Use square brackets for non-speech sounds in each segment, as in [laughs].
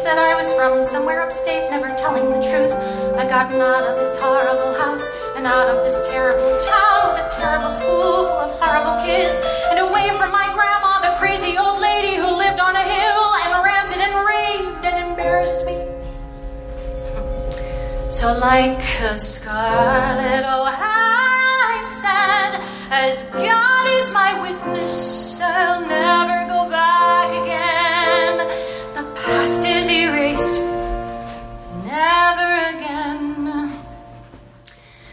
said I was from somewhere upstate, never telling the truth. I gotten out of this horrible house and out of this terrible town with a terrible school full of horrible kids and away from my grandma, the crazy old lady who lived on a hill and ranted and raved and embarrassed me. So, like a Scarlett O'Hara, I said, as God is my witness, I'll never past is erased, never again.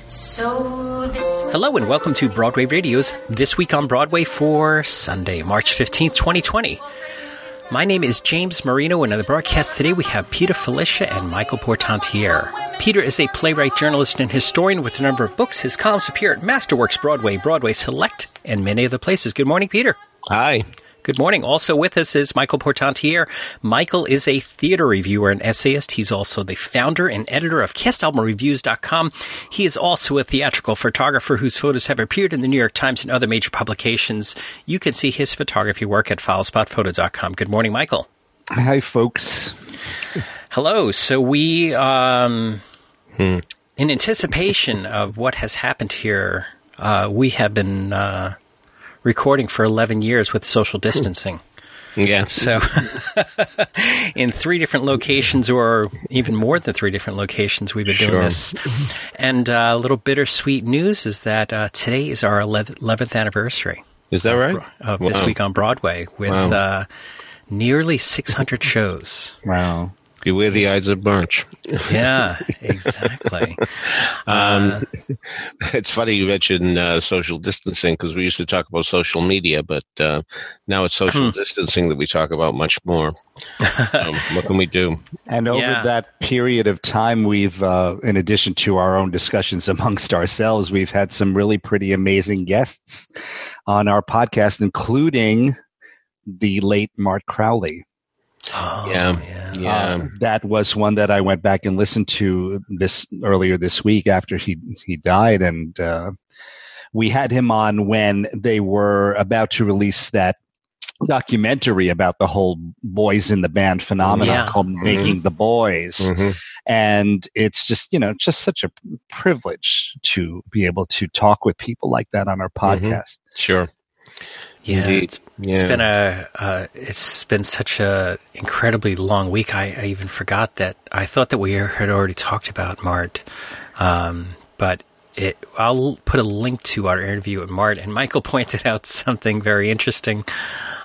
So this. Hello and welcome to Broadway Radio's This Week on Broadway for Sunday, March 15th, 2020. My name is James Marino, and on the broadcast today we have Peter Filichia and Michael Portantiere. Peter is a playwright, journalist, and historian with a number of books. His columns appear at Masterworks Broadway, Broadway Select, and many other places. Good morning, Peter. Hi. Good morning. Also with us is Michael Portantiere. Michael is a theater reviewer and essayist. He's also the founder and editor of castalbumreviews.com. He is also a theatrical photographer whose photos have appeared in the New York Times and other major publications. You can see his photography work at filespotphoto.com. Good morning, Michael. Hi, folks. Hello. So we, um, in anticipation of what has happened here, uh, we have been uh, recording for 11 years with social distancing. Yeah. So, [laughs] in three different locations, or even more than three different locations, we've been doing this. And uh, a little bittersweet news is that uh, today is our 11th anniversary Is that right? of This Wow. Week on Broadway with Wow. uh, nearly 600 [laughs] shows. Wow. Beware the Ides of March. Yeah, [laughs] exactly. Um, it's funny you mentioned uh, social distancing because we used to talk about social media, but uh, now it's social distancing that we talk about much more. um, [laughs] what can we do? And over Yeah. that period of time, we've, uh, in addition to our own discussions [laughs] amongst ourselves, we've had some really pretty amazing guests on our podcast, including the late Mart Crowley. Oh, Yeah. Yeah. Uh, that was one that I went back and listened to this earlier this week after he he died, and uh, we had him on when they were about to release that documentary about the whole boys in the band phenomenon Yeah. called "Making the Boys," Mhm. and it's just you know just such a privilege to be able to talk with people like that on our podcast. Sure. Yeah, Indeed. it's, Yeah. it's been a uh, it's been such a incredibly long week. I, I even forgot that I thought that we had already talked about Mart, um, but it. I'll put a link to our interview with Mart, and Michael [laughs] pointed out something very interesting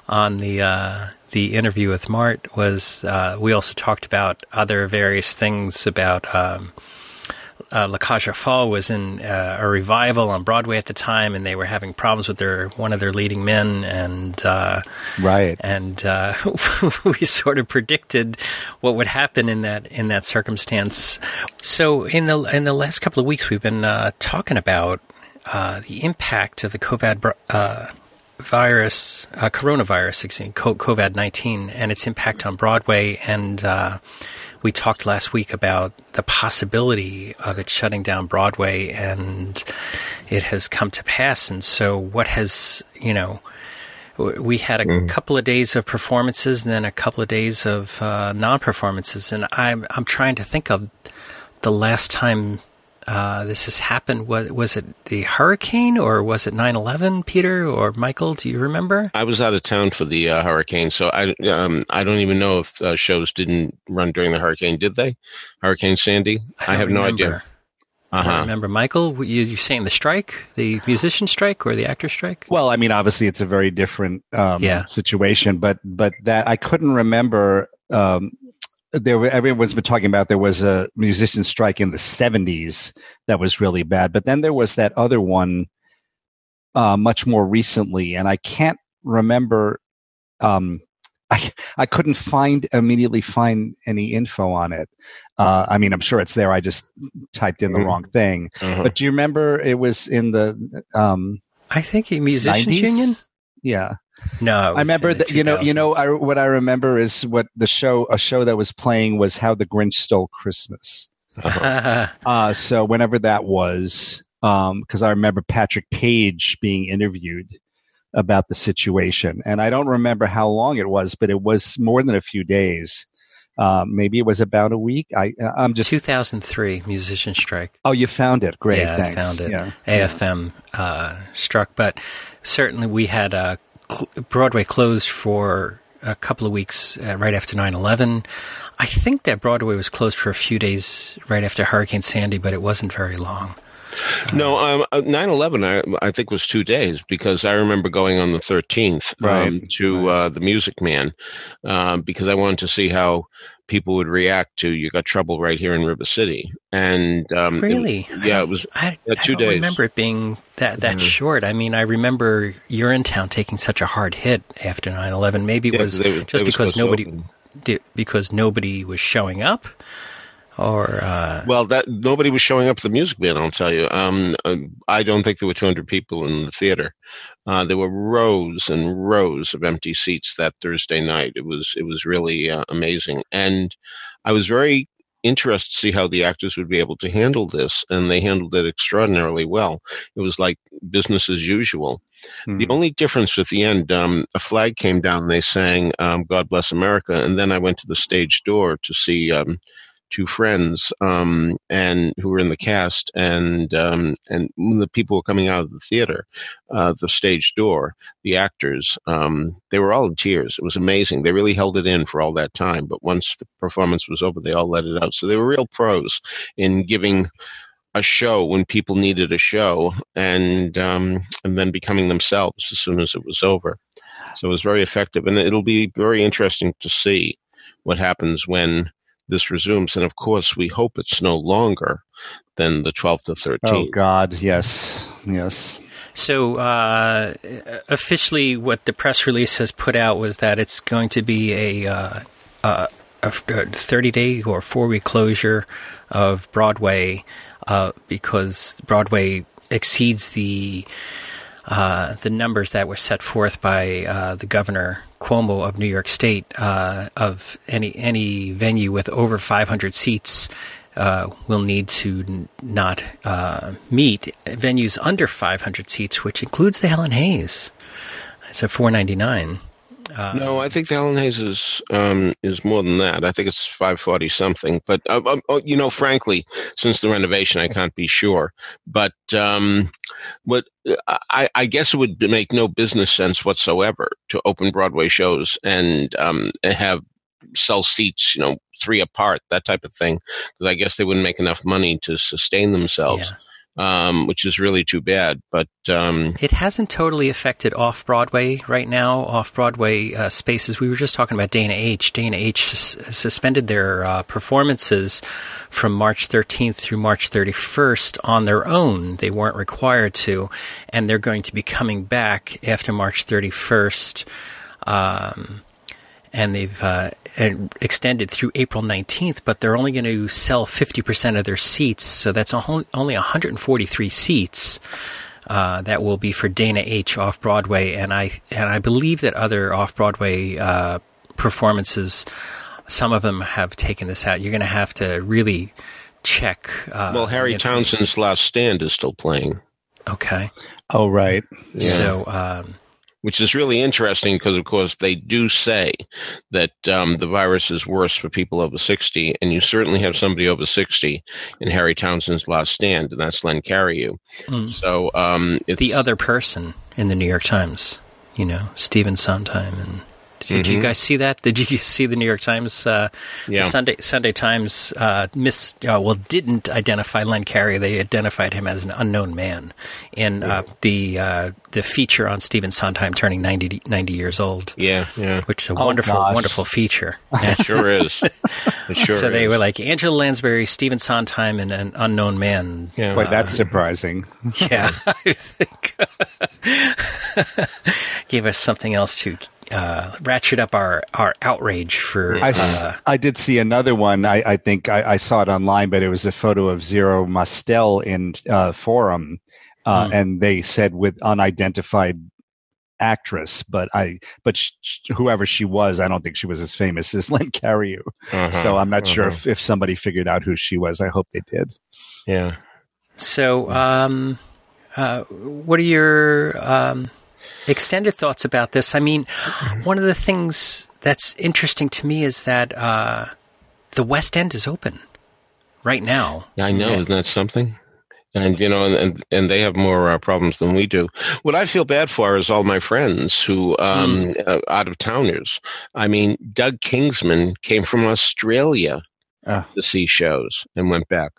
on the uh, the interview with Mart. Was uh, we also talked about other various things about. Um, uh, La aux Folles was in uh, a revival on Broadway at the time, and they were having problems with their one of their leading men, and uh, Right. and uh, [laughs] we sort of predicted what would happen in that in that circumstance. So in the in the last couple of weeks, we've been uh, talking about uh, the impact of the COVID uh, virus, uh, coronavirus, excuse me, COVID nineteen, and its impact on Broadway. And uh, we talked last week about the possibility of it shutting down Broadway, and it has come to pass. And so, what has you know? we had a couple of days of performances and then a couple of days of uh, non-performances and I'm I'm trying to think of the last time uh, this has happened was was it the hurricane or was it 9/11 Peter or Michael do you remember I was out of town for the uh, hurricane, so I um, I don't even know if uh, shows didn't run during the hurricane. Did they? Hurricane Sandy? I, don't have no idea. remember. Uh don't huh. remember Michael were you you saying the strike the musician strike or the actor strike Well, I mean, obviously, it's a very different um, Yeah. situation, but but that I couldn't remember. Um, there, were, everyone's been talking about there was a musician strike in the '70s that was really bad, but then there was that other one uh, much more recently, and I can't remember. Um, I [laughs] I couldn't find immediately find any info on it. Uh, I mean, I'm sure it's there. I just typed in the Mhm. wrong thing. Uh-huh. But do you remember it was in the um, I think a musicians 90s? union yeah. No it I remember that you know you know I, what I remember is what the show a show that was playing was How the Grinch Stole Christmas. [laughs] Uh, so whenever that was, because I remember Patrick Page being interviewed about the situation, and I don't remember how long it was, but it was more than a few days. Uh, maybe it was about a week. I I'm just 2003 musician strike. Oh, you found it. Great. Yeah, Thanks. I found it. Yeah. AFM uh, struck, but certainly we had uh, cl- Broadway closed for a couple of weeks uh, right after 9/11. I think that Broadway was closed for a few days right after Hurricane Sandy, but it wasn't very long. No, um, uh, 9/11 I, I think was two days because I remember going on the 13th um, Right, to right. uh, the Music Man um, because I wanted to see how people would react to "You Got Trouble" right here in River City, and um, it- Really? yeah, it was. I, Yeah, two I don't days. remember it being that that Mhm. short. I mean, I remember Urinetown taking such a hard hit after 9/11. Maybe it Yeah, was they- just they because nobody open. di- because nobody was showing up, or uh, Well, that nobody was showing up at the Music Man I'll tell you. Um, uh, I don't think there were 200 people in the theater. Uh, there were rows and rows of empty seats that Thursday night. It was it was really uh, amazing, and I was very interested to see how the actors would be able to handle this, and they handled it extraordinarily well. It was like business as usual. The Mhm. only difference at the end, um, a flag came down. and They sang um, "God Bless America," and then I went to the stage door to see um, two friends um, and who were in the cast, and um, and the people were coming out of the theater, uh, the stage door. The actors, um, they were all in tears. It was amazing. They really held it in for all that time. But once the performance was over, they all let it out. So they were real pros in giving a show when people needed a show and um, and then becoming themselves as soon as it was over. So it was very effective, and it'll be very interesting to see what happens when this resumes. And of course, we hope it's no longer than the 12th to 13th. Oh God, yes, yes. So, uh, officially, what the press release has put out was that it's going to be a, uh, uh, a 30 day or four week closure of Broadway uh, because Broadway exceeds the uh, the numbers that were set forth by uh, the governor Cuomo of New York State uh, of any any venue with over 500 seats uh, will need to n- not uh, meet venues under 500 seats, which includes the Helen Hayes. It's a 499. No, I think the Helen Hayes is um, is more than that. I think it's five forty something. But uh, um, oh, you know, frankly, since the renovation, I can't be sure. But um, what I, I guess it would make no business sense whatsoever to open Broadway shows and um, have sell seats, you know, three apart, that type of thing. Because I guess they wouldn't make enough money to sustain themselves. Um, which is really too bad. But um, It hasn't totally affected off Broadway right now. Off Broadway uh, spaces. We were just talking about Dana H. Dana H. Sus- suspended their uh, performances from March 13th through March 31st on their own. They weren't required to, and they're going to be coming back after March 31st. Um, and they've uh, extended through April 19th, but they're only going to sell 50% of their seats. So that's a whole, only 143 seats uh, that will be for Dana H off Broadway, and I and I believe that other off Broadway uh, performances, some of them have taken this out. You're going to have to really check. Uh, well, Harry. Townsend's Last Stand is still playing. Okay, Oh right. Yeah. so um, which is really interesting because, of course, they do say that um, the virus is worse for people over 60, and you certainly have somebody over 60 in Harry Townsend's last stand, and that's Len Cariou. mm. So um, it's the other person in the New York Times, you know, Stephen Sondheim, and did you Mhm. guys see that? Did you see the New York Times? Uh, Yeah. Sunday Sunday Times uh, miss uh, well didn't identify Len Carey. They identified him as an unknown man in uh, the uh, the feature on Stephen Sondheim turning 90, 90 years old, Yeah, yeah, which is a Oh, wonderful gosh. wonderful feature. [laughs] it sure is. It sure so they were like Angela Lansbury, Stephen Sondheim, and an unknown man. yeah. Wait, that's surprising. [laughs] Yeah, I think [laughs] gave us something else to uh, ratchet up our, our outrage for. I, s- uh, I did see another one. I, I think I, I saw it online, but it was a photo of Zero Mostel in uh, Forum, uh, Hmm. and they said with unidentified actress. But I, but sh- sh- whoever she was, I don't think she was as famous as [laughs] Len Cariou. Uh-huh, So I'm not sure uh-huh. if, if somebody figured out who she was. I hope they did. Yeah. So, um, uh, what are your um, extended thoughts about this? I mean, one of the things that's interesting to me is that uh, the West End is open right now. I know. Isn't that something? and you know, and and they have more uh, problems than we do. What I feel bad for is all my friends who um, mm. uh, out of towners. I mean, Doug Kingsman came from Australia uh. to see shows and went back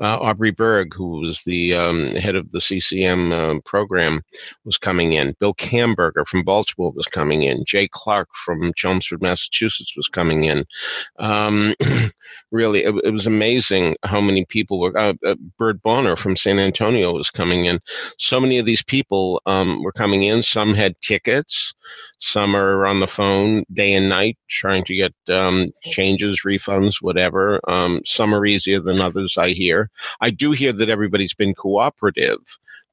uh, Aubrey Berg, who was the um, head of the CCM uh, program, was coming in. Bill Camberger from Baltimore was coming in. Jay Clark from Chelmsford, Massachusetts was coming in. Um, [clears throat] really, it, it, was amazing how many people were. Uh, uh, Bert Bonner from San Antonio was coming in. So many of these people um, were coming in. Some had tickets. Some are on the phone day and night trying to get um, changes, refunds, whatever. Um, some are easier than others, I hear. I do hear that everybody's been cooperative,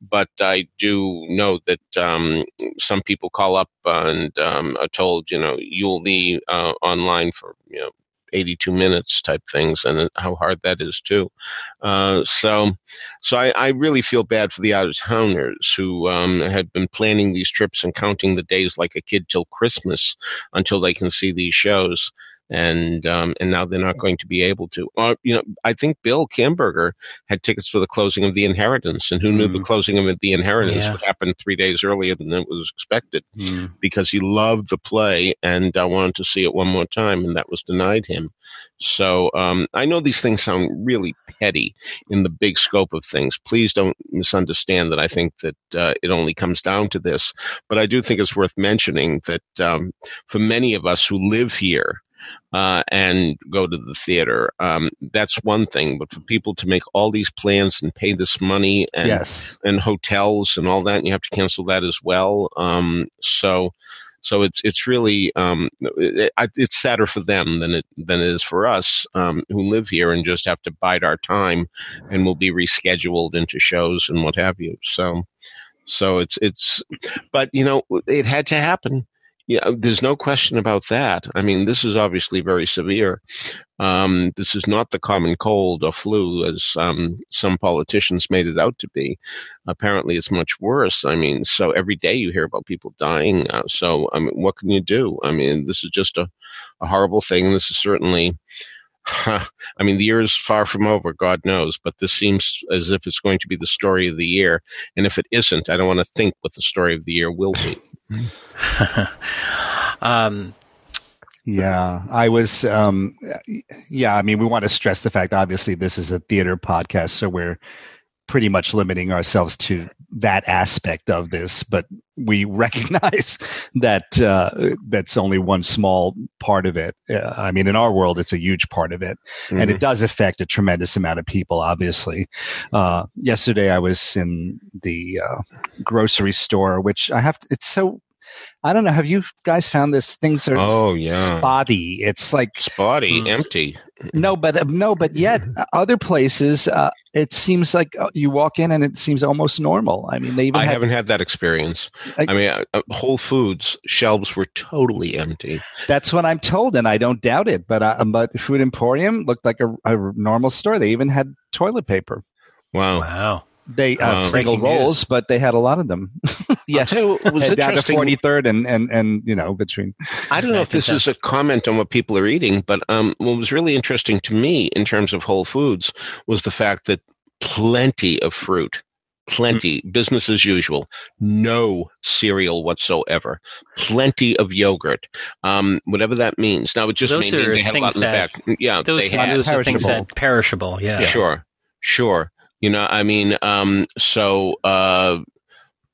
but I do know that um, some people call up and um, are told, you know, you'll be uh, online for, you know, 82 minutes type things and how hard that is too. Uh, so, so I, I, really feel bad for the out of towners who um, had been planning these trips and counting the days like a kid till Christmas until they can see these shows and um, and now they're not going to be able to. Or, you know, I think Bill Camberger had tickets for the closing of The Inheritance, and who knew mm. the closing of The Inheritance yeah. would happen three days earlier than it was expected, mm. because he loved the play and I wanted to see it one more time, and that was denied him. So um, I know these things sound really petty in the big scope of things. Please don't misunderstand that I think that uh, it only comes down to this, but I do think it's worth mentioning that um, for many of us who live here uh, and go to the theater. Um, that's one thing, but for people to make all these plans and pay this money and yes. and hotels and all that, and you have to cancel that as well. Um, so. So it's it's really um, it, it's sadder for them than it than it is for us um, who live here and just have to bide our time, and will be rescheduled into shows and what have you. So so it's it's, but you know it had to happen. Yeah, there's no question about that. I mean, this is obviously very severe. Um, this is not the common cold or flu as um, some politicians made it out to be. Apparently, it's much worse. I mean, so every day you hear about people dying. Uh, so, I mean, what can you do? I mean, this is just a, a horrible thing. This is certainly. Huh, I mean, the year is far from over, God knows, but this seems as if it's going to be the story of the year. And if it isn't, I don't want to think what the story of the year will be. [laughs] um, yeah, I was. Um, yeah, I mean, we want to stress the fact. Obviously, this is a theater podcast, so we're pretty much limiting ourselves to that aspect of this. But we [laughs] recognize that uh, that's only one small part of it. Uh, I mean, in our world, it's a huge part of it, mm-hmm. and it mm-hmm. does affect a tremendous amount of people. Obviously, uh, yesterday I was in the uh, grocery store, which I have. To, it's so I don't know. Have you guys found this? Things are oh yeah spotty. It's like spotty, empty. No, but uh, no, but yet uh, [laughs] other places, uh, it seems like uh, you walk in and it seems almost normal. I mean, they even I have, not had that experience. I, I mean, uh, Whole Foods shelves were totally empty. That's what I'm told, and I don't doubt it. But uh, but Food Emporium looked like a, a normal store. They even had toilet paper. Wow! Wow! They uh, um, single rolls, but they had a lot of them. [laughs] yes, it was [laughs] down to forty third, and and and you know between. I don't know if this is a comment on what people are eating, but um, what was really interesting to me in terms of Whole Foods was the fact that plenty of fruit plenty mm-hmm. business as usual no cereal whatsoever plenty of yogurt um, whatever that means now it just those are they have a lot in the back yeah those, they have, those are things that perishable yeah. yeah sure sure you know, I mean, um, so, uh,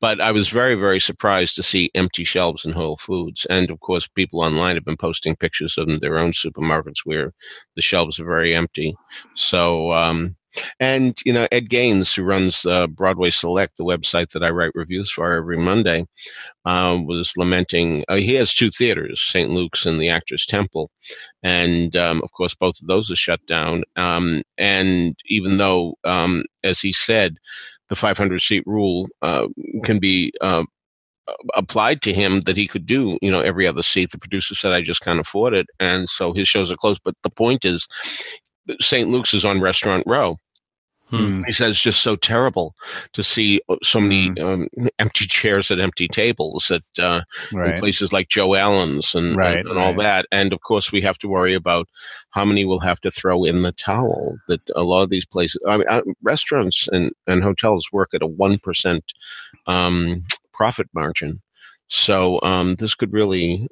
but I was very, very surprised to see empty shelves in Whole Foods. And of course, people online have been posting pictures of their own supermarkets where the shelves are very empty. So, um, and you know, Ed Gaines, who runs uh, Broadway Select, the website that I write reviews for every Monday, uh, was lamenting. Uh, he has two theaters, St. Luke's and the Actors Temple, and um, of course, both of those are shut down. Um, and even though, um, as he said, the 500 seat rule uh, can be uh, applied to him that he could do, you know, every other seat. The producer said, I just can't afford it. And so his shows are closed. But the point is, St. Luke's is on Restaurant Row. Hmm. He says it's just so terrible to see uh, so many mm. um, empty chairs at empty tables at uh, right. places like Joe Allen's and, right, and, and all right. that. And of course, we have to worry about how many will have to throw in the towel. That a lot of these places, I mean, uh, restaurants and, and hotels work at a 1% um, profit margin. So um, this could really,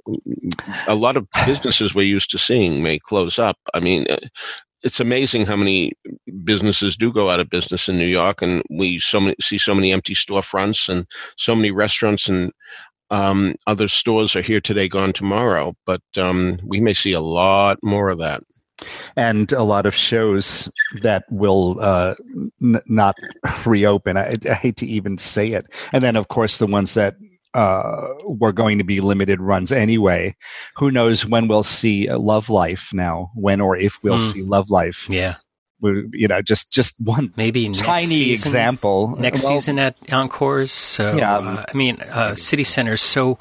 a lot of [sighs] businesses we're used to seeing may close up. I mean, uh, it's amazing how many businesses do go out of business in New York, and we so many, see so many empty storefronts and so many restaurants and um, other stores are here today, gone tomorrow. But um, we may see a lot more of that. And a lot of shows that will uh, n- not reopen. I, I hate to even say it. And then, of course, the ones that uh, were going to be limited runs anyway. Who knows when we'll see Love Life now? When or if we'll mm. see Love Life? Yeah. You know, just just one maybe tiny season, example next well, season at Encores. So yeah, uh, I mean, uh, City Center is so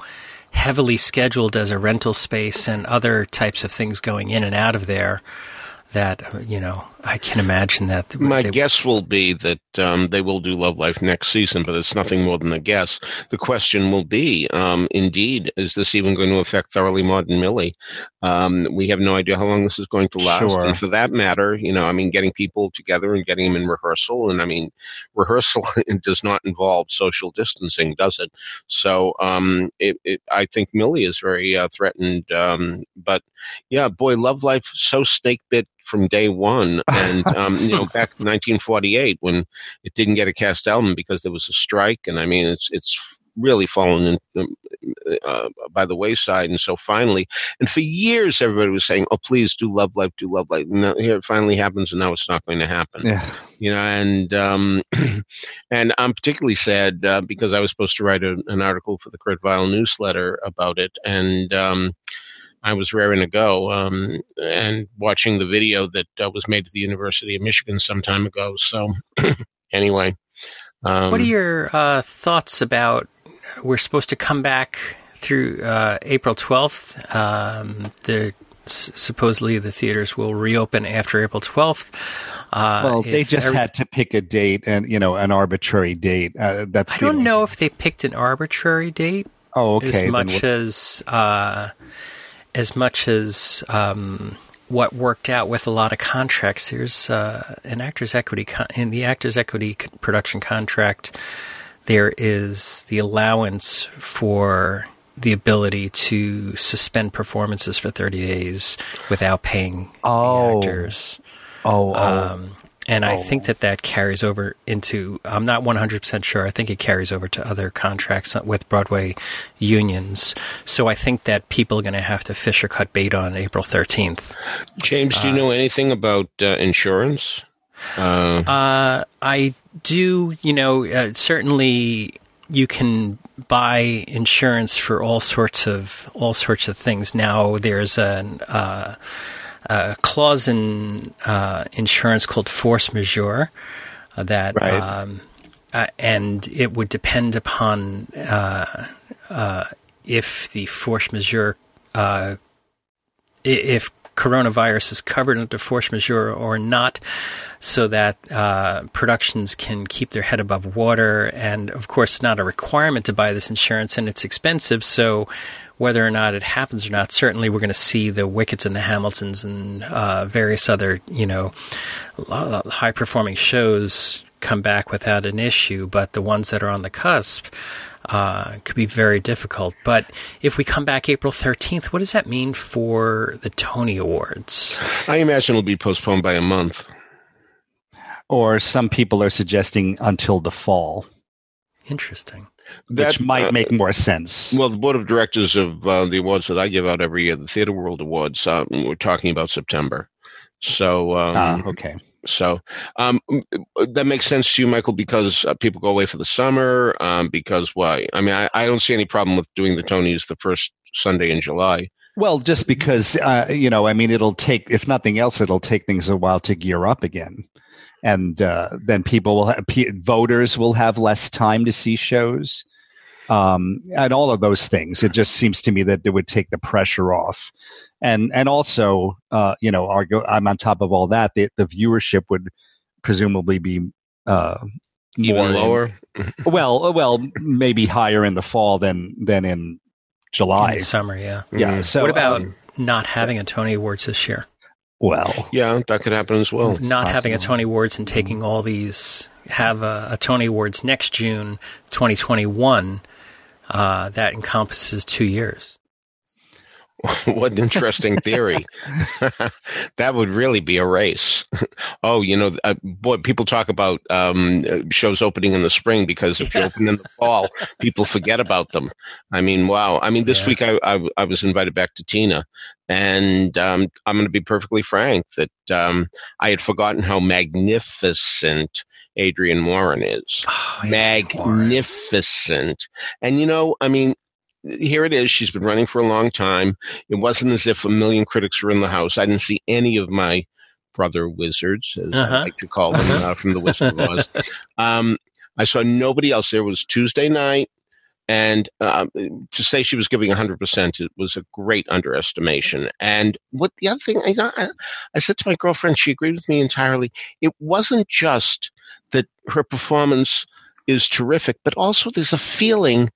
heavily scheduled as a rental space and other types of things going in and out of there that uh, you know I can imagine that. My they, guess will be that um, they will do Love Life next season, but it's nothing more than a guess. The question will be, um, indeed, is this even going to affect Thoroughly Modern Millie? Um, we have no idea how long this is going to last, sure. and for that matter, you know, I mean, getting people together and getting them in rehearsal, and I mean, rehearsal [laughs] does not involve social distancing, does it? So, um, it, it, I think Millie is very uh, threatened. Um, but yeah, boy, Love Life so snake bit from day one. And, [laughs] um, you know, back in 1948 when it didn't get a cast album because there was a strike. And I mean, it's, it's really fallen in, um, uh, by the wayside. And so finally, and for years, everybody was saying, "Oh, please do Love Life, do Love Life." And now, here it finally happens, and now it's not going to happen. Yeah. You know, and um, [clears throat] and I'm particularly sad uh, because I was supposed to write a, an article for the Kurt Weill newsletter about it, and um, I was raring to go um, and watching the video that uh, was made at the University of Michigan some time ago. So, [clears throat] anyway. Um, what are your uh, thoughts about we're supposed to come back through uh, April 12th? Um, the supposedly the theaters will reopen after April 12th. Uh, well, they just every- had to pick a date and, you know, an arbitrary date. Uh, that's I don't know if they picked an arbitrary date. Oh, okay. As much as uh, as much as um, what worked out with a lot of contracts, there's uh, an actors' equity con- in the actors' equity production contract. There is the allowance for the ability to suspend performances for 30 days without paying oh. the actors. Oh, oh. Um, and oh. I think that that carries over into, I'm not 100% sure. I think it carries over to other contracts with Broadway unions. So I think that people are going to have to fish or cut bait on April 13th. James, do you uh, know anything about uh, insurance? Uh, uh, I do, you know, uh, certainly you can buy insurance for all sorts of all sorts of things. Now there's an uh, a clause in uh, insurance called force majeure uh, that, right. um, uh, and it would depend upon uh, uh, if the force majeure, uh, if coronavirus is covered under force majeure or not, so that productions can keep their head above water. And of course, not a requirement to buy this insurance, and it's expensive. So whether or not it happens or not, certainly we're going to see the Wickeds and the Hamiltons and uh, various other, you know, high performing shows come back without an issue. But the ones that are on the cusp uh, could be very difficult. But if we come back April 13th, what does that mean for the Tony Awards? I imagine it'll be postponed by a month. Or some people are suggesting until the fall. Interesting that, which might uh, make more sense. Well, the board of directors of uh, the awards that I give out every year, the Theater World Awards, um, we're talking about September. So, um, ah, okay. So um, that makes sense to you, Michael, because uh, people go away for the summer. Um, because why? I mean, I, I, don't see any problem with doing the Tonys the first Sunday in July. Well, just because uh, you know, I mean, it'll take, if nothing else, it'll take things a while to gear up again and uh, then people will have, voters will have less time to see shows um, and all of those things it just seems to me that it would take the pressure off and and also uh, you know argue, i'm on top of all that the, the viewership would presumably be uh, even more in- lower. [laughs] well, uh, well, maybe higher in the fall than than in in July. the summer. Yeah. Yeah. Mhm. So what about um, not having a Tony Awards this year? Well? Yeah, that could happen as well. not having a. Tony Awards and taking all these have a, a Tony Awards next June 2021 uh, that encompasses two years. [laughs] what an interesting theory. [laughs] [laughs] that would really be a race. oh, you know, uh, boy, people talk about um, uh, shows opening in the spring because if you open in the fall, people forget about them. I mean, wow. I mean, this Yeah. week I, I, I was invited back to Tina, and um, I'm going to be perfectly frank that um, I had forgotten how magnificent Adrienne Warren is Oh, Adrienne Warren. magnificent. And you know, I mean, here it is. She's been running for a long time. It wasn't as if a million critics were in the house. I didn't see any of my brother wizards, as Uh-huh. I like to call them, uh, from the Wizard of Oz. [laughs] Um, I saw nobody else. There was Tuesday night. And uh, to say she was giving 100%, it was a great underestimation. And what the other thing, I, I, I said to my girlfriend, she agreed with me entirely. It wasn't just that her performance is terrific, but also there's a feeling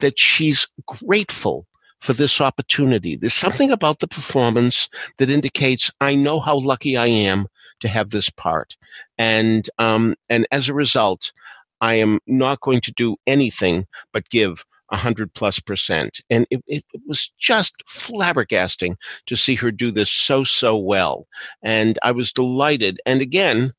that she's grateful for this opportunity. There's something about the performance that indicates I know how lucky I am to have this part, and um, and as a result, I am not going to do anything but give a hundred plus percent. And it, it was just flabbergasting to see her do this so so well, and I was delighted. And again,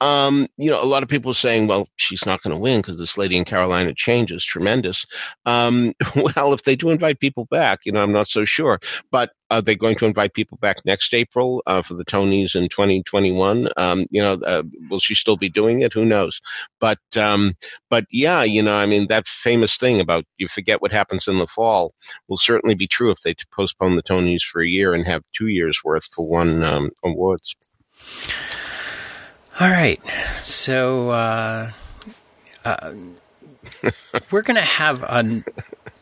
um, you know, a lot of people are saying, well, she's not going to win because this lady in Carolina changes tremendous. Um, [laughs] well, if they do invite people back, you know, I'm not so sure. But are they going to invite people back next April uh, for the Tonys in 2021? Um, you know, uh, will she still be doing it? Who knows? But, um, but yeah, you know, I mean, that famous thing about you forget what happens in the fall will certainly be true if they postpone the Tonys for a year and have two years worth for one um, awards. All right. So uh, uh, [laughs] we're going to have a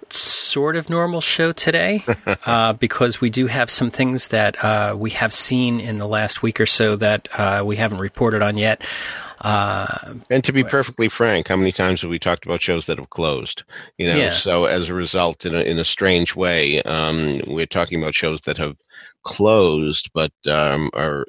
sort of normal show today [laughs] uh, because we do have some things that uh, we have seen in the last week or so that uh, we haven't reported on yet. Uh, And to be perfectly frank, how many times have we talked about shows that have closed? You know, Yeah. so as a result, in a, in a strange way, um, we're talking about shows that have closed, but um, are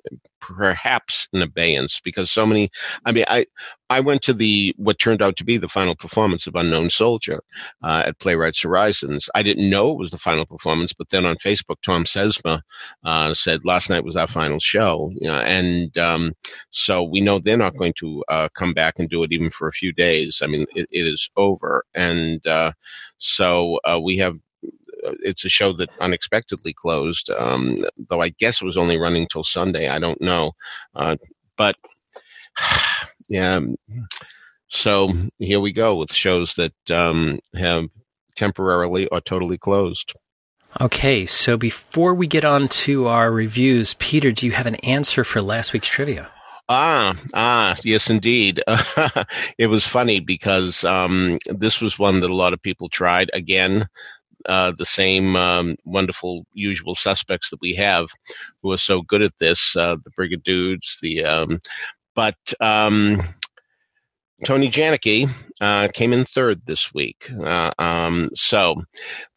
perhaps in abeyance because so many. I mean, I I went to the what turned out to be the final performance of Unknown Soldier uh, at Playwrights Horizons. I didn't know it was the final performance, but then on Facebook, Thom Sesma uh, said last night was our final show. You know, and um, so we know they're not going to uh, come back and do it even for a few days. I mean, it, it is over, and uh, so uh, we have. It's a show that unexpectedly closed, um, though I guess it was only running till Sunday. I don't know, uh, but [sighs] yeah. So here we go with shows that um, have temporarily or totally closed. okay. So before we get on to our reviews, Peter, do you have an answer for last week's trivia? Ah, ah, yes, indeed. [laughs] it was funny because um, this was one that a lot of people tried. Again, uh, the same um, wonderful usual suspects that we have who are so good at this uh, the Brigadudes, the. Um, but um, Tony Janicki uh, came in third this week. Uh, um, so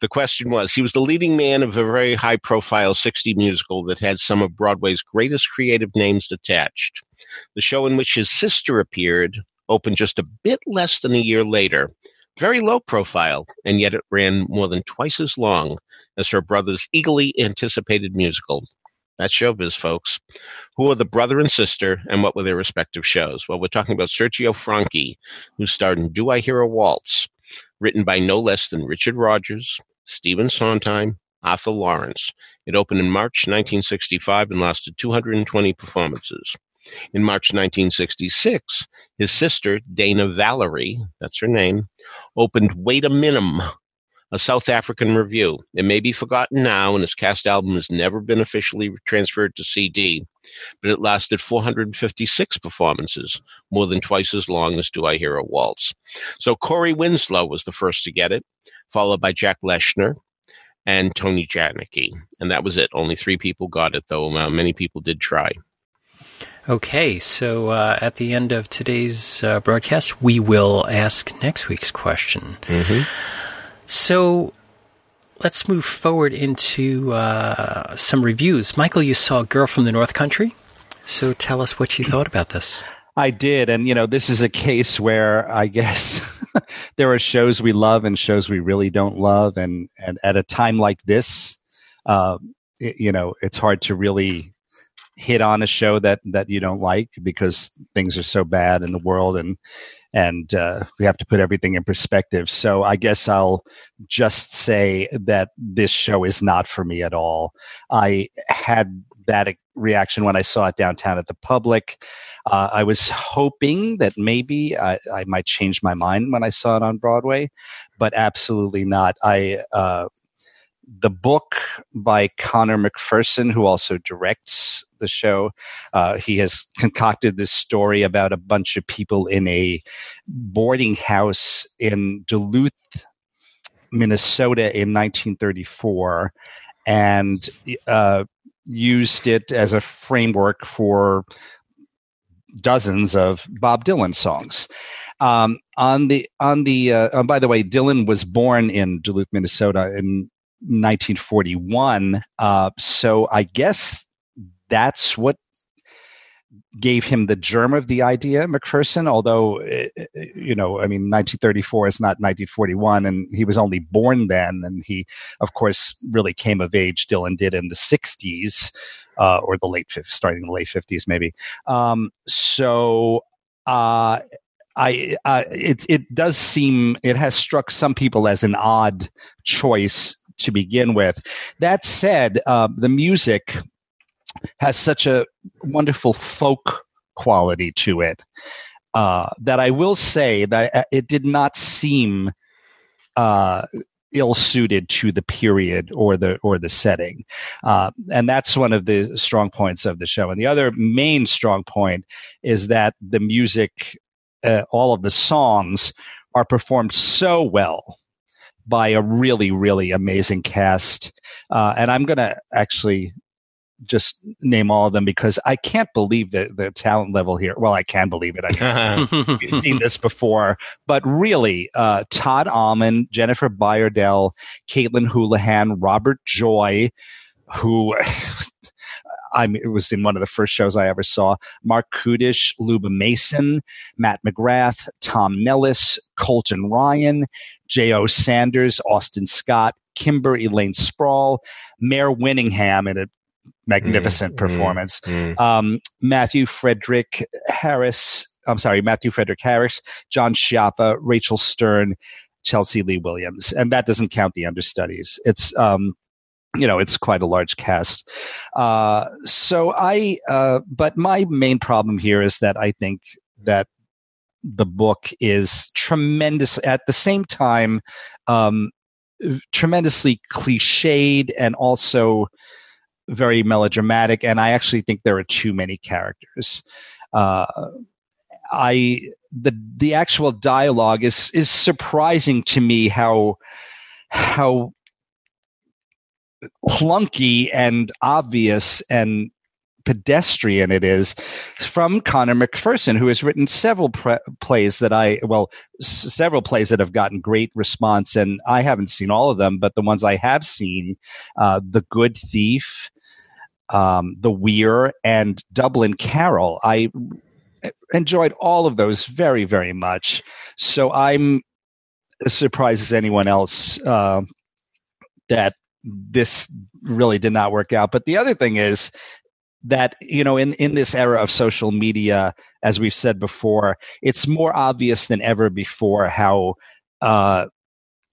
the question was he was the leading man of a very high profile 60 musical that had some of Broadway's greatest creative names attached. The show in which his sister appeared opened just a bit less than a year later. Very low profile, and yet it ran more than twice as long as her brother's eagerly anticipated musical. That's showbiz, folks. Who are the brother and sister, and what were their respective shows? Well, we're talking about Sergio Franchi, who starred in Do I Hear a Waltz, written by no less than Richard Rodgers, Stephen Sondheim, Arthur Laurents. It opened in March 1965 and lasted 220 performances. In March 1966, his sister, Dana Valery, that's her name, opened Wait a Minim, a South African review. It may be forgotten now, and his cast album has never been officially transferred to CD, but it lasted 456 performances, more than twice as long as Do I Hear a Waltz. So Corey Winslow was the first to get it, followed by Jack Leshner and Tony Janicki. And that was it. Only three people got it, though uh, many people did try. Okay, so uh, at the end of today's uh, broadcast, we will ask next week's question. Mm-hmm. So let's move forward into uh, some reviews. Michael, you saw Girl from the North Country. So tell us what you thought about this. I did. And, you know, this is a case where I guess [laughs] there are shows we love and shows we really don't love. And, and at a time like this, uh, it, you know, it's hard to really hit on a show that, that you don't like because things are so bad in the world and, and uh, we have to put everything in perspective. So I guess I'll just say that this show is not for me at all. I had that reaction when I saw it downtown at the public. Uh, I was hoping that maybe I, I, might change my mind when I saw it on Broadway, but absolutely not. I uh, the book by Conor McPherson, who also directs the show, uh, he has concocted this story about a bunch of people in a boarding house in Duluth, Minnesota in 1934. And uh, used it as a framework for dozens of Bob Dylan songs. Um, on the on the uh, oh, by the way, Dylan was born in Duluth, Minnesota in 1941. Uh, so I guess that's what gave him the germ of the idea, McPherson, although, eh, eh, you know, I mean, 1934 is not 1941, and he was only born then. And he, of course, really came of age, Dylan did in the 60s, uh, or the late 50s, starting the late 50s, maybe. Um, so, uh, I, uh, it, it does seem, it has struck some people as an odd choice to begin with. That said, uh, the music has such a wonderful folk quality to it uh, that I will say that uh, it did not seem uh, ill suited to the period or the or the setting, uh, and that's one of the strong points of the show. And the other main strong point is that the music, uh, all of the songs, are performed so well by a really really amazing cast. Uh, and I'm going to actually just name all of them because I can't believe the, the talent level here. Well, I can believe it. I, [laughs] we've [laughs] seen this before, but really, uh, Todd Almond, Jeannette Bayardelle, Caitlin Houlahan, Robert Joy, who [laughs] I mean, it was in one of the first shows I ever saw. Marc Kudisch, Luba Mason, Matt McGrath, Tom Nelis, Colton Ryan, Jay O. Sanders, Austin Scott, Kimber Elayne Sprawl, Mare Winningham in a magnificent mm, performance. Mm, mm. Um, Matthew Frederick Harris, I'm sorry, Matthew Frederick Harris, John Schiappa, Rachel Stern, Chelsea Lee Williams, and that doesn't count the understudies. It's um, you know, it's quite a large cast. Uh, so I, uh, but my main problem here is that I think that the book is tremendous at the same time, um, tremendously cliched and also very melodramatic, and I actually think there are too many characters. Uh, I the the actual dialogue is is surprising to me how how clunky and obvious and pedestrian it is from Conor McPherson, who has written several pre- plays that I, well, s- several plays that have gotten great response. And I haven't seen all of them, but the ones I have seen, uh, The Good Thief, um, The Weir, and Dublin Carol. I enjoyed all of those very, very much. So I'm as surprised as anyone else uh, that this really did not work out. But the other thing is that you know in in this era of social media as we've said before it's more obvious than ever before how uh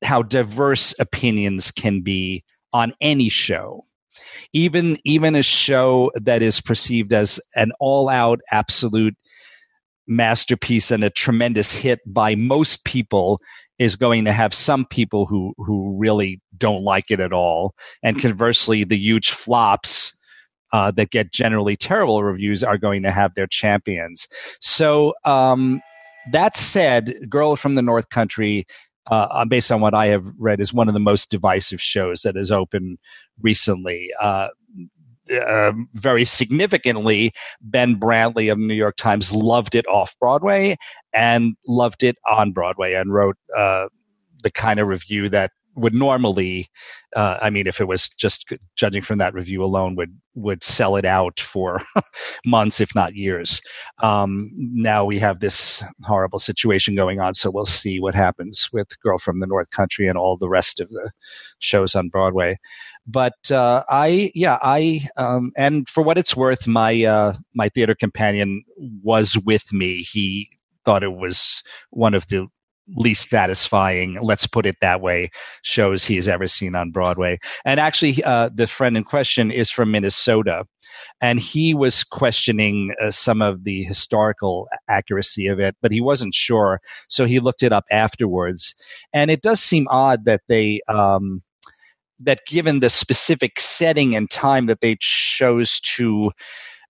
how diverse opinions can be on any show even even a show that is perceived as an all out absolute masterpiece and a tremendous hit by most people is going to have some people who who really don't like it at all and conversely the huge flops uh, that get generally terrible reviews are going to have their champions so um, that said girl from the north country uh, based on what I have read, is one of the most divisive shows that has opened recently. Uh, uh, very significantly, Ben Brantley of the New York Times loved it off Broadway and loved it on Broadway and wrote uh, the kind of review that would normally, uh, I mean, if it was just judging from that review alone, would would sell it out for [laughs] months, if not years. Um, now we have this horrible situation going on, so we'll see what happens with "Girl from the North Country" and all the rest of the shows on Broadway. But uh, I, yeah, I, um, and for what it's worth, my uh, my theater companion was with me. He thought it was one of the least satisfying, let's put it that way, shows he has ever seen on Broadway. And actually, uh, the friend in question is from Minnesota. And he was questioning uh, some of the historical accuracy of it, but he wasn't sure. So he looked it up afterwards. And it does seem odd that they, um, that given the specific setting and time that they chose to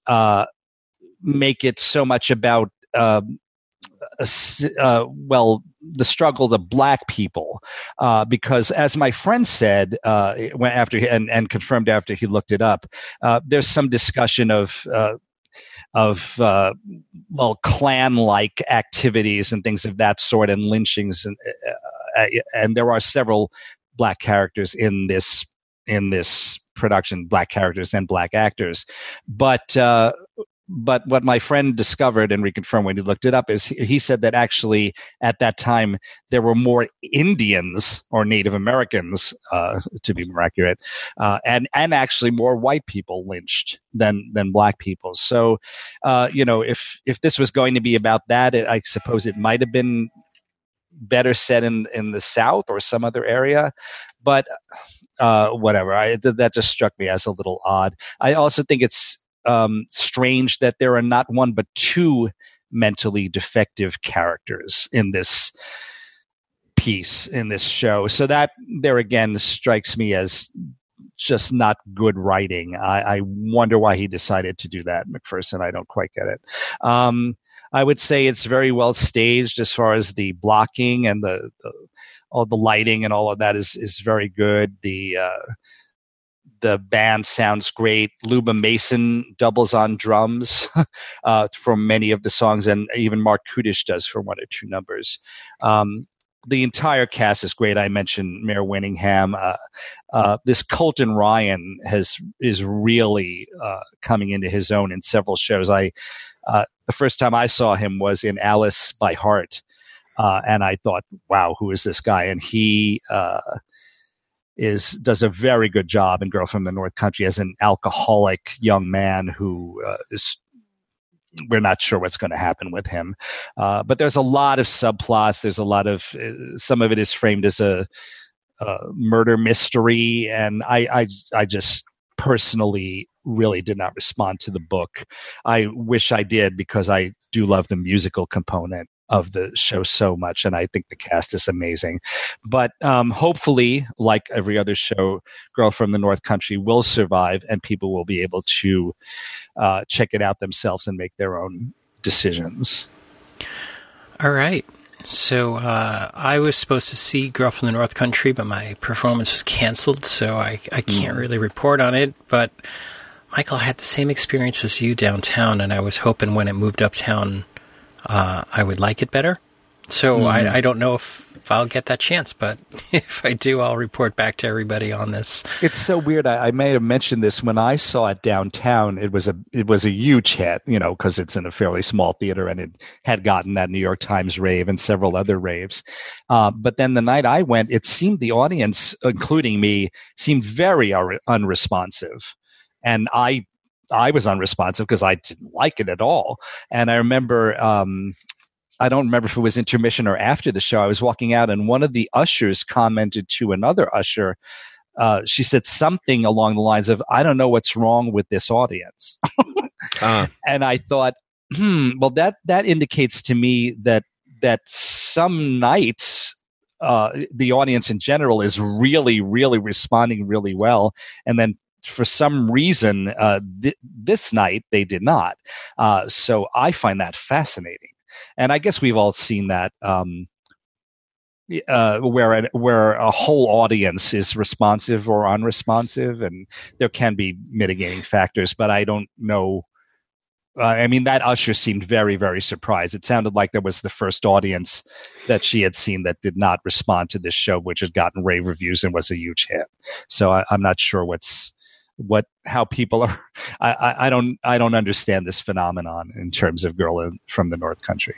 uh, make it so much about uh, uh, well, the struggle of black people, uh, because as my friend said uh, after he, and, and confirmed after he looked it up, uh, there's some discussion of uh, of uh, well Klan like activities and things of that sort and lynchings and and there are several black characters in this in this production black characters and black actors. But uh, but what my friend discovered and reconfirmed when he looked it up is he said that actually at that time there were more Indians or Native Americans, uh, to be more accurate, uh, and and actually more white people lynched than than black people. So, uh, you know, if if this was going to be about that, it, I suppose it might have been better set in in the South or some other area, but. Uh, whatever. I that just struck me as a little odd. I also think it's um, strange that there are not one but two mentally defective characters in this piece in this show. So that there again strikes me as just not good writing. I, I wonder why he decided to do that, McPherson. I don't quite get it. Um, I would say it's very well staged as far as the blocking and the, the all the lighting and all of that is is very good. The uh, the band sounds great. Luba Mason doubles on drums [laughs] uh, for many of the songs, and even Marc Kudisch does for one or two numbers. Um, the entire cast is great. I mentioned Mare Winningham. Uh, uh, this Colton Ryan has is really uh, coming into his own in several shows. I uh, the first time I saw him was in Alice by Heart, uh, and I thought, "Wow, who is this guy?" And he is does a very good job in Girl from the North Country as an alcoholic young man who uh, is we're not sure what's going to happen with him. Uh, but there's a lot of subplots. There's a lot of uh, some of it is framed as a, a murder mystery, and I, I I just personally really did not respond to the book. I wish I did because I do love the musical component of the show so much, and I think the cast is amazing. But um, hopefully, like every other show, Girl from the North Country will survive, and people will be able to uh, check it out themselves and make their own decisions. All right. So uh, I was supposed to see Girl from the North Country, but my performance was canceled, so I, I can't mm. really report on it. But Michael I had the same experience as you downtown, and I was hoping when it moved uptown uh, I would like it better. So mm. I, I, don't know if, if, I'll get that chance, but [laughs] if I do, I'll report back to everybody on this. It's so weird. I, I may have mentioned this when I saw it downtown. It was a it was a huge hit, you know, because it's in a fairly small theater, and it had gotten that New York Times rave and several other raves. Uh, but then the night I went, it seemed the audience, including me, seemed very unresponsive, and I I was unresponsive because I didn't like it at all. And I remember, um, I don't remember if it was intermission or after the show. I was walking out, and one of the ushers commented to another usher. Uh, she said something along the lines of, "I don't know what's wrong with this audience," uh. [laughs] and I thought, "Hmm, well that that indicates to me that that some nights." Uh, the audience in general is really, really responding really well, and then for some reason, uh, th- this night they did not. Uh, so I find that fascinating. And I guess we've all seen that. Um, uh, where a, where a whole audience is responsive or unresponsive, and there can be mitigating factors. But I don't know. Uh, I mean, that usher seemed very, very surprised. It sounded like there was the first audience that she had seen that did not respond to this show, which had gotten rave reviews and was a huge hit. So I, I'm not sure what's what how people are. [laughs] I, I, I don't I don't understand this phenomenon in terms of girl in, from the North Country.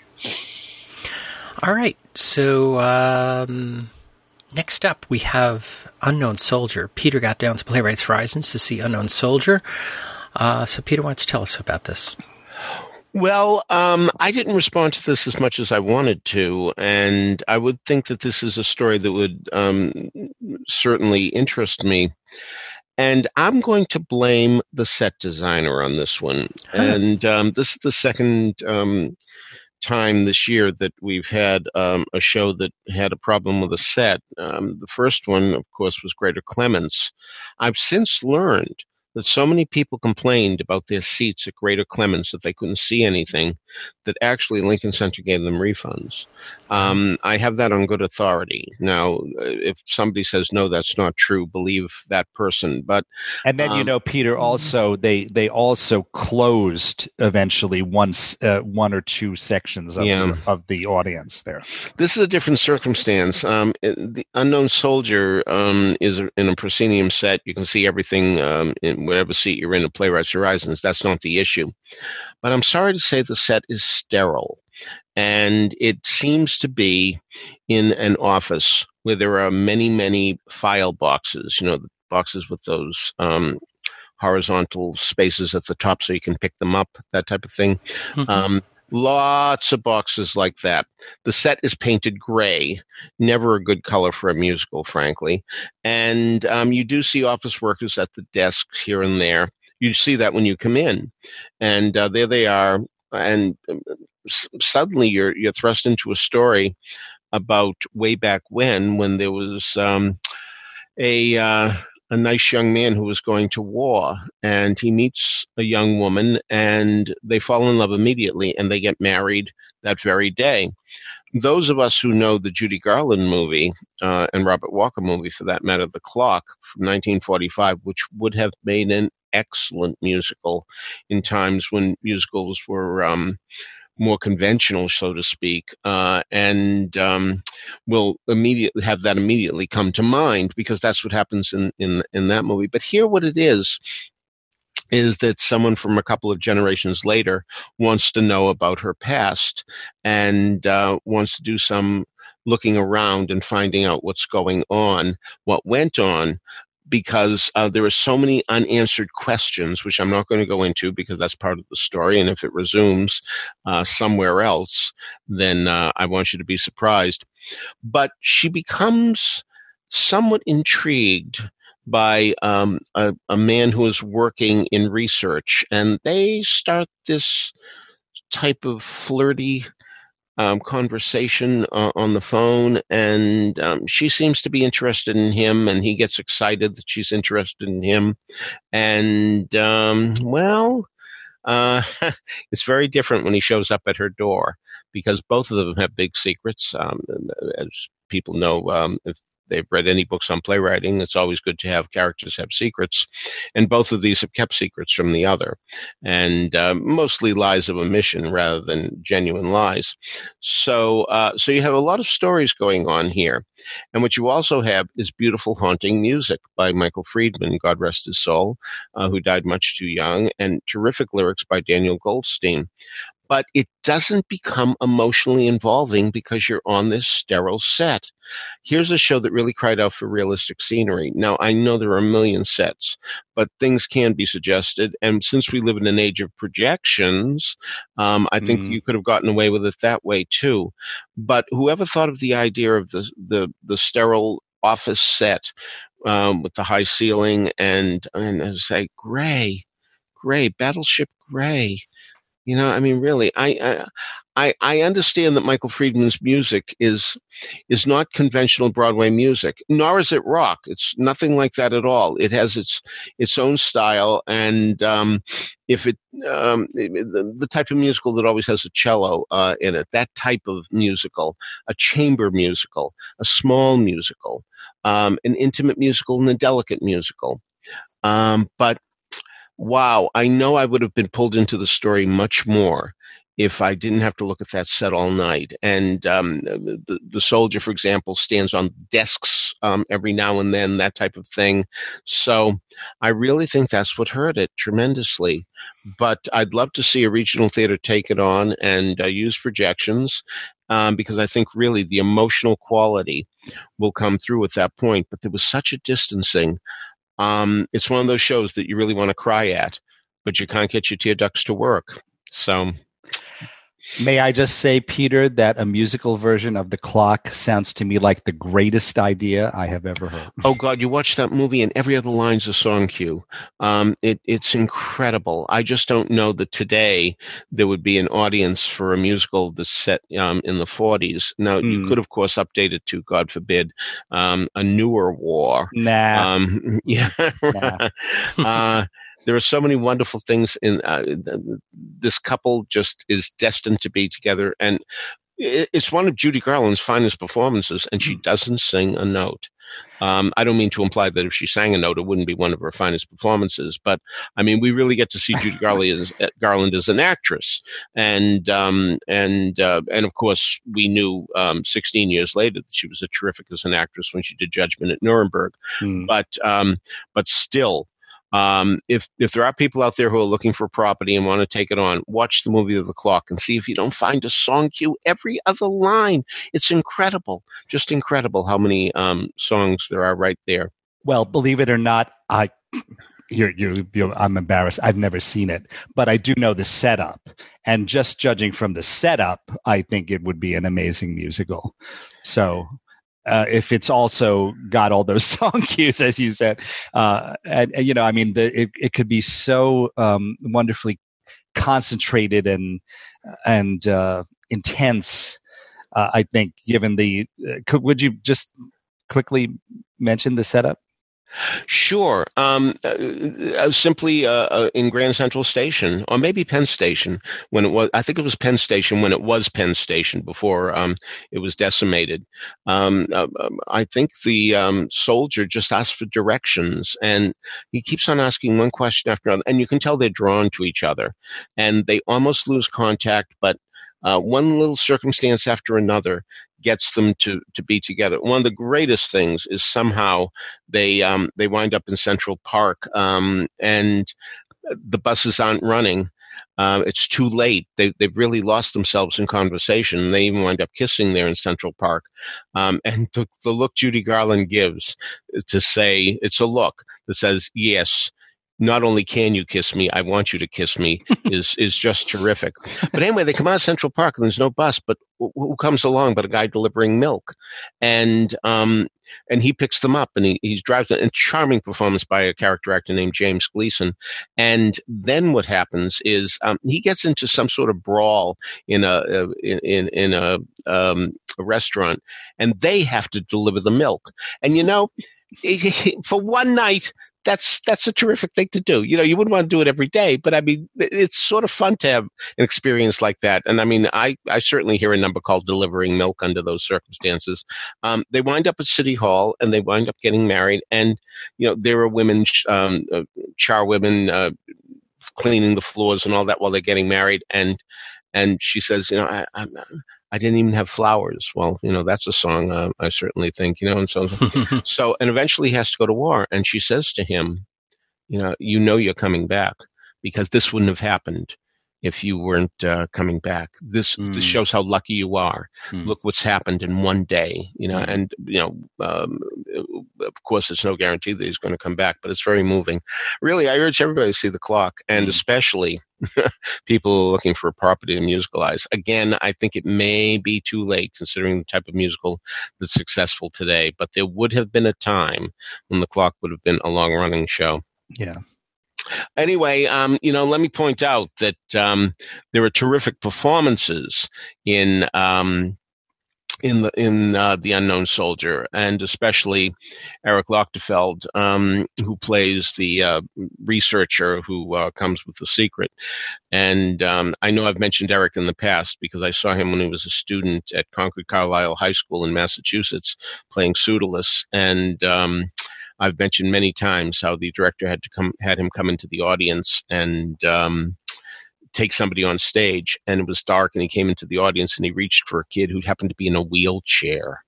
All right. So um, next up, we have Unknown Soldier. Peter got down to Playwrights Horizons to see Unknown Soldier. Uh, so, Peter, why don't you tell us about this? Well, um, I didn't respond to this as much as I wanted to, and I would think that this is a story that would um, certainly interest me. And I'm going to blame the set designer on this one. Huh. And um, this is the second um, time this year that we've had um, a show that had a problem with a set. Um, the first one, of course, was Greater Clements. I've since learned that so many people complained about their seats at Greater Clements that they couldn't see anything that actually Lincoln Center gave them refunds. Um, I have that on good authority. Now, if somebody says no, that's not true, believe that person. But and then um, you know, Peter, also they they also closed eventually once uh, one or two sections of, yeah. the, of the audience there. This is a different circumstance. Um, the unknown soldier um, is in a proscenium set. You can see everything um, in whatever seat you're in at Playwrights Horizons. That's not the issue. But I'm sorry to say the set is sterile. And it seems to be in an office where there are many, many file boxes, you know, the boxes with those um, horizontal spaces at the top so you can pick them up, that type of thing. Mm-hmm. Um, lots of boxes like that. The set is painted gray, never a good color for a musical, frankly. And um, you do see office workers at the desks here and there. You see that when you come in, and uh, there they are. And um, s- suddenly you're you're thrust into a story about way back when, when there was um, a uh, a nice young man who was going to war and he meets a young woman and they fall in love immediately and they get married that very day. Those of us who know the Judy Garland movie uh, and Robert Walker movie, for that matter, The Clock from 1945, which would have made an excellent musical in times when musicals were um, more conventional, so to speak, uh, and um, will immediately have that immediately come to mind because that's what happens in in in that movie. But here, what it is is that someone from a couple of generations later wants to know about her past and uh, wants to do some looking around and finding out what's going on, what went on, because uh, there are so many unanswered questions, which I'm not going to go into because that's part of the story. And if it resumes uh, somewhere else, then uh, I want you to be surprised. But she becomes somewhat intrigued by um, a, a man who is working in research, and they start this type of flirty um, conversation uh, on the phone, and um, she seems to be interested in him, and he gets excited that she's interested in him, and um, well, uh, [laughs] it's very different when he shows up at her door because both of them have big secrets. Um, uh, as people know, um, if they've read any books on playwriting, it's always good to have characters have secrets. And both of these have kept secrets from the other, and uh, mostly lies of omission rather than genuine lies. So, uh, so you have a lot of stories going on here. And what you also have is beautiful, haunting music by Michael Friedman, God rest his soul, uh, who died much too young, and terrific lyrics by Daniel Goldstein but it doesn't become emotionally involving because you're on this sterile set. Here's a show that really cried out for realistic scenery. Now, I know there are a million sets, but things can be suggested. And since we live in an age of projections, um, I think mm. you could have gotten away with it that way too. But whoever thought of the idea of the, the, the sterile office set um, with the high ceiling and, and I say, gray, gray, battleship gray you know, I mean, really, I, I I, understand that Michael Friedman's music is is not conventional Broadway music, nor is it rock. It's nothing like that at all. It has its its own style, and um, if it um, the, the, type of musical that always has a cello uh, in it, that type of musical, a chamber musical, a small musical, um, an intimate musical, and a delicate musical. Um, but wow, I know I would have been pulled into the story much more if I didn't have to look at that set all night. And um, the, the soldier, for example, stands on desks um, every now and then, that type of thing. So I really think that's what hurt it tremendously. But I'd love to see a regional theater take it on and uh, use projections um, because I think really the emotional quality will come through at that point. But there was such a distancing. Um, it's one of those shows that you really want to cry at, but you can't get your tear ducts to work. So May I just say, Peter, that a musical version of The Clock sounds to me like the greatest idea I have ever heard. Oh God, you watch that movie and every other line's a song cue. Um, it, it's incredible. I just don't know that today there would be an audience for a musical that's set um, in the 40s. Now, mm. you hmm. could, of course, update it to, God forbid, um, a newer war. Nah. Um, [laughs] yeah. Nah. [laughs] uh, there are so many wonderful things in uh, this couple just is destined to be together and it's one of Judy Garland's finest performances, and she hmm. doesn't sing a note. Um, I don't mean to imply that if she sang a note, it wouldn't be one of her finest performances. But I mean, we really get to see Judy [laughs] Garland as, uh, Garland as an actress, and um, and uh, and of course, we knew um, 16 years later that she was a terrific as an actress when she did Judgment at Nuremberg. Hmm. But um, but still, um, if if there are people out there who are looking for property and want to take it on, watch the movie of the clock and see if you don't find a song cue every other line. It's incredible, just incredible how many um, songs there are right there. Well, believe it or not, I you're, you're, I'm embarrassed. I've never seen it, but I do know the setup. And just judging from the setup, I think it would be an amazing musical. So uh, if it's also got all those [laughs] song cues, as you said, uh, and, and, you know, I mean, the, it it could be so um, wonderfully concentrated and and uh, intense. Uh, I think, given the, uh, could, would you just quickly mention the setup? Sure. Um, uh, uh, simply uh, uh, in Grand Central Station, or maybe Penn Station, when it was, I think it was Penn Station when it was Penn Station before um, it was decimated. Um, uh, I think the um, soldier just asked for directions, and he keeps on asking one question after another, and you can tell they're drawn to each other, and they almost lose contact, but uh, one little circumstance after another gets them to to be together. One of the greatest things is somehow they um, they wind up in Central Park um, and the buses aren't running. Uh, it's too late. They, they've really lost themselves in conversation. They even wind up kissing there in Central Park. Um, and the, the look Judy Garland gives to say, it's a look that says, yes, not only can you kiss me, I want you to kiss me [laughs] is is just terrific. But anyway, they come out of Central Park and there's no bus, but who comes along but a guy delivering milk, and um and he picks them up and he, he drives a, a charming performance by a character actor named James Gleason. And then what happens is um, he gets into some sort of brawl in a, a in in a, um, a restaurant, and they have to deliver the milk. And you know, [laughs] for one night that's that's a terrific thing to do. You know, you wouldn't want to do it every day, but I mean, it's sort of fun to have an experience like that. And I mean, I I certainly hear a number called "Delivering Milk" under those circumstances. Um, they wind up at City Hall and they wind up getting married, and you know, there are women, um, uh, char women. Uh, cleaning the floors and all that while they're getting married and and she says you know I, I'm, I didn't even have flowers. Well, you know, that's a song uh, I certainly think, you know, and so, [laughs] so, and eventually he has to go to war. And she says to him, you know, you know, you're coming back because this wouldn't have happened if you weren't uh, coming back. This mm. this hmm. shows how lucky you are. Mm. Look what's happened in one day, you know. Mm. And you know, um, of course, it's no guarantee that he's going to come back, but it's very moving. Really, I urge everybody to see the clock, and hmm. especially [laughs] people looking for a property to musicalize. Again, I think it may be too late considering the type of musical that's successful today, but there would have been a time when the clock would have been a long running show. Yeah. Anyway, um, you know, let me point out that um, there are terrific performances in um, in the in uh, the unknown soldier, and especially Erik Lochtefeld, um, who plays the uh, researcher who uh, comes with the secret. And um, I know I've mentioned Erik in the past because I saw him when he was a student at Concord Carlisle High School in Massachusetts playing Pseudolus, and um, I've mentioned many times how the director had to come had him come into the audience and um, take somebody on stage and it was dark and he came into the audience and he reached for a kid who happened to be in a wheelchair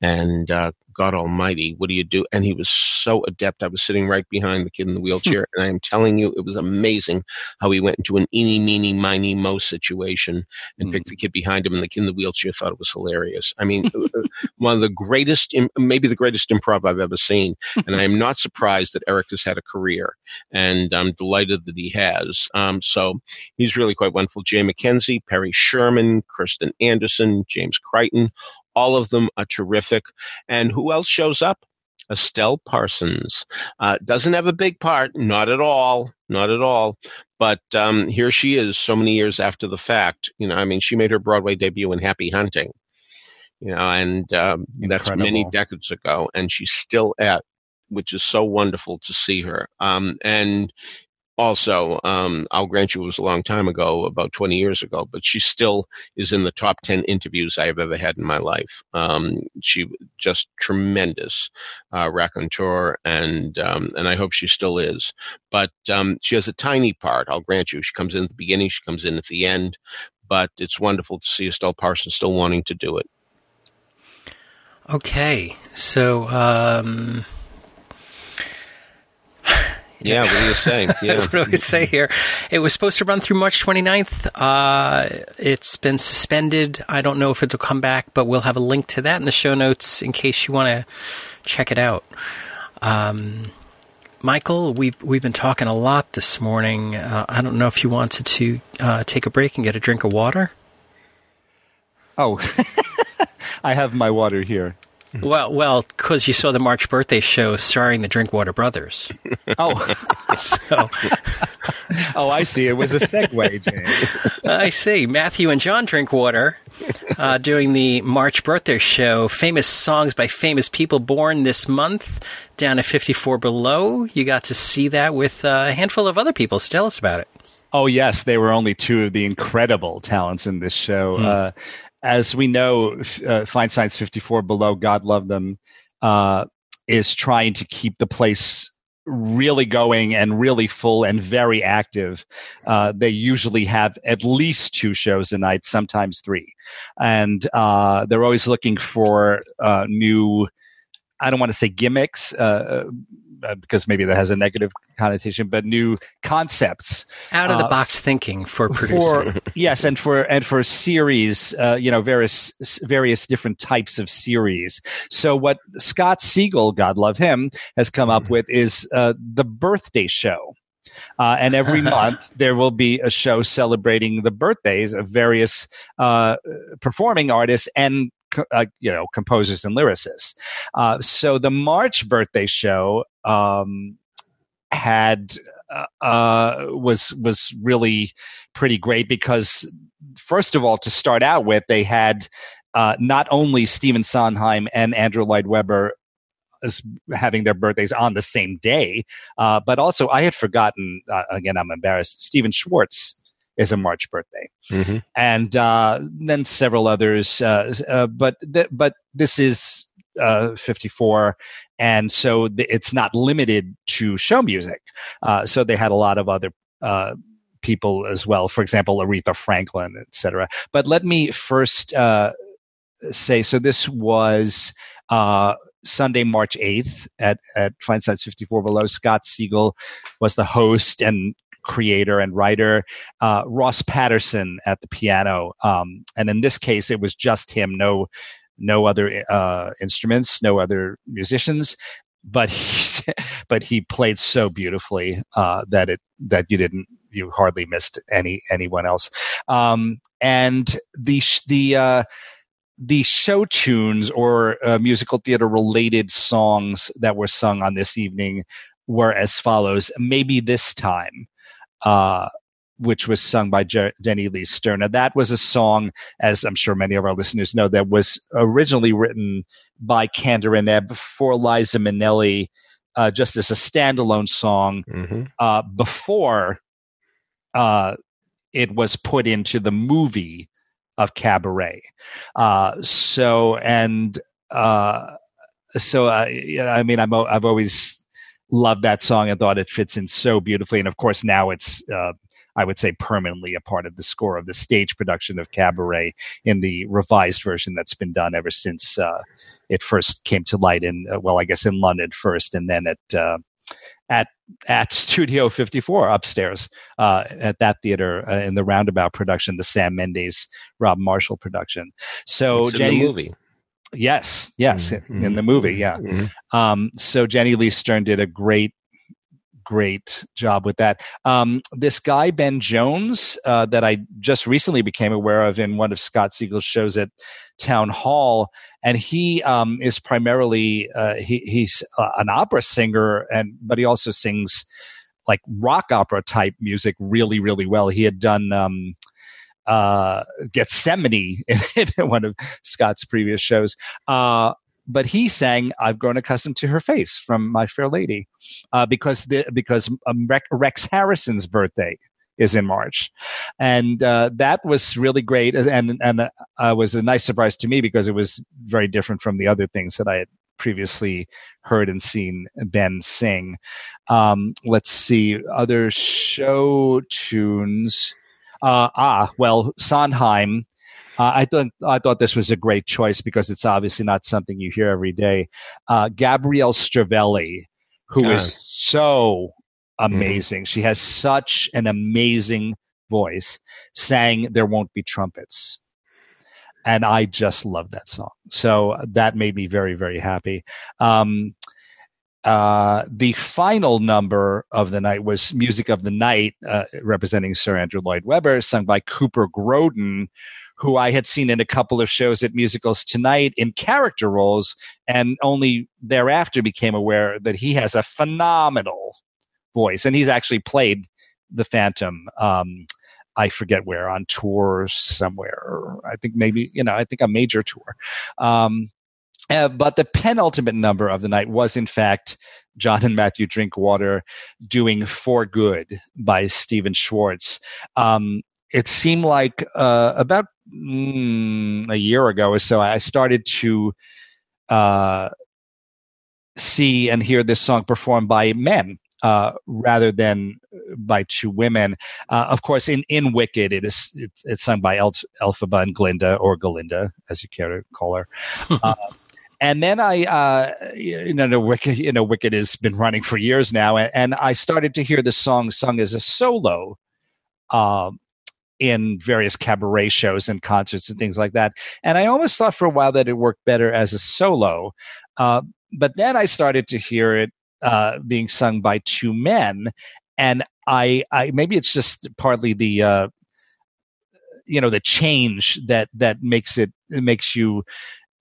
and uh, God Almighty, what do you do? And he was so adept. I was sitting right behind the kid in the wheelchair, and I am telling you, it was amazing how he went into an eeny, meeny, miny, mo situation and mm. picked the kid behind him, and the kid in the wheelchair thought it was hilarious. I mean, uh, uh, one of the greatest, maybe the greatest improv I've ever seen. And I am not surprised that Erik has had a career, and I'm delighted that he has. Um, so he's really quite wonderful. Jay McKenzie, Perry Sherman, Kerstin Anderson, James Crichton, all of them are terrific. And who else shows up? Estelle Parsons. Uh, doesn't have a big part, not at all, not at all. But um, here she is so many years after the fact. You know, I mean, she made her Broadway debut in Happy Hunting, you know, and um, that's many decades ago. And she's still at, which is so wonderful to see her. Um, and also, um, I'll grant you it was a long time ago, about 20 years ago, but she still is in the top 10 interviews I have ever had in my life. Um, she just tremendous uh, raconteur, and um, and I hope she still is. But um, she has a tiny part, I'll grant you. She comes in at the beginning, she comes in at the end, but it's wonderful to see Estelle Parsons still wanting to do it. Okay, so um, yeah, what do you say? [laughs] Yeah. what do we say here? It was supposed to run through March 29th. Uh, it's been suspended. I don't know if it'll come back, but we'll have a link to that in the show notes in case you want to check it out. Um, Michael, we've we've been talking a lot this morning. Uh, I don't know if you wanted to uh, take a break and get a drink of water. Oh, [laughs] I have my water here. Well, well, because you saw the March birthday show starring the Drinkwater brothers. [laughs] oh, [laughs] so. [laughs] oh, I see. It was a segue, James. I see. Matthew and John Drinkwater uh, doing the March birthday show. Famous songs by famous people born this month. Down at 54 Below. You got to see that with a handful of other people. So tell us about it. Oh yes, they were only two of the incredible talents in this show. Mm. Uh, as we know, uh, Feinstein's 54 Below, God Love Them, uh, is trying to keep the place really going and really full and very active. Uh, they usually have at least two shows a night, sometimes three. And uh, they're always looking for uh, new, I don't want to say gimmicks, uh, because maybe that has a negative connotation, but new concepts, out of the uh, box thinking for producing. For, [laughs] yes, and for and for series, uh, you know, various various different types of series. So what Scott Siegel, God love him, has come up mm-hmm. with is uh, the birthday show. Uh, and every [laughs] month there will be a show celebrating the birthdays of various uh, performing artists and uh, you know composers and lyricists. Uh, so the March birthday show um, had uh, uh, was was really pretty great because first of all, to start out with, they had uh, not only Stephen Sondheim and Andrew Lloyd Webber as having their birthdays on the same day, uh, but also I had forgotten. Uh, again, I'm embarrassed. Stephen Schwartz is a March birthday, mm-hmm. and uh, then several others. Uh, uh, but th- but this is uh, 54, and so th- it's not limited to show music. Uh, so they had a lot of other uh, people as well. For example, Aretha Franklin, etc. But let me first say so. This was. Sunday, March 8th at, at Feinstein's 54 Below. Scott Siegel was the host and creator and writer, uh, Ross Patterson at the piano. Um, and in this case, it was just him, no, no other uh, instruments, no other musicians. But he, [laughs] but he played so beautifully uh, that it that you didn't you hardly missed any anyone else. Um, and the the uh, the show tunes or uh, musical theater related songs that were sung on this evening were as follows Maybe This Time, uh, which was sung by Je- Jenny Lee Stern. Now, that was a song, as I'm sure many of our listeners know, that was originally written by Kander and Ebb for Liza Minnelli, uh, just as a standalone song Mm-hmm. uh, before uh, it was put into the movie of Cabaret. Uh, so and uh, so, uh, I mean, I'm I've always loved that song and thought it fits in so beautifully. And of course, now it's. Uh, I would say permanently a part of the score of the stage production of Cabaret in the revised version that's been done ever since uh, it first came to light in uh, well, I guess in London first, and then at uh, at at [laughs] Studio 54 upstairs uh, at that theater uh, in the Roundabout production, the Sam Mendes Rob Marshall production. So It's in Jenny, the movie. yes, yes, Mhm. in the movie, yeah. Mhm. Um, so Jenny Lee Stern did a great, great job with that. Um, this guy Ben Jones uh, that I just recently became aware of in one of Scott Siegel's shows at Town Hall, and he um, is primarily uh, he, he's uh, an opera singer, and but he also sings like rock opera type music really, really well. He had done. Um, uh, Gethsemane [laughs] in one of Scott's previous shows. Uh, but he sang "I've Grown Accustomed to Her Face" from My Fair Lady, uh, because the, because um, Rex, Harrison's birthday is in March, and uh, that was really great, and and uh, was a nice surprise to me because it was very different from the other things that I had previously heard and seen Ben sing. Um, let's see other show tunes. Uh, ah, well, Sondheim. Uh, I thought I thought this was a great choice because it's obviously not something you hear every day. Uh, Gabrielle Stravelli, who is so amazing. She has such an amazing voice. Sang "There Won't Be Trumpets," and I just love that song. So that made me very very happy. Um, uh, the final number of the night was Music of the Night, uh, representing Sir Andrew Lloyd Webber, sung by Cooper Grodin, who I had seen in a couple of shows at Musicals Tonight in character roles, and only thereafter became aware that he has a phenomenal voice. And he's actually played the Phantom. Um, I forget where on tour somewhere. I think maybe you know. I think a major tour. Um, uh, but the penultimate number of the night was, in fact, John and Matthew Drinkwater doing "For Good" by Stephen Schwartz. Um, it seemed like uh, about mm, a year ago or so, I started to uh, see and hear this song performed by men uh, rather than by two women. Uh, of course, in, in Wicked, it is it's, it's sung by El- Elphaba and Glinda, or Galinda, as you care to call her. [laughs] Uh, and then I, uh, you know, the Wicked, you know, Wicked has been running for years now, and, and I started to hear the song sung as a solo. Um, in various cabaret shows and concerts and things like that. And I almost thought for a while that it worked better as a solo. Uh, but then I started to hear it uh, being sung by two men. And I, I maybe it's just partly the, uh, you know, the change that, that makes it, it makes you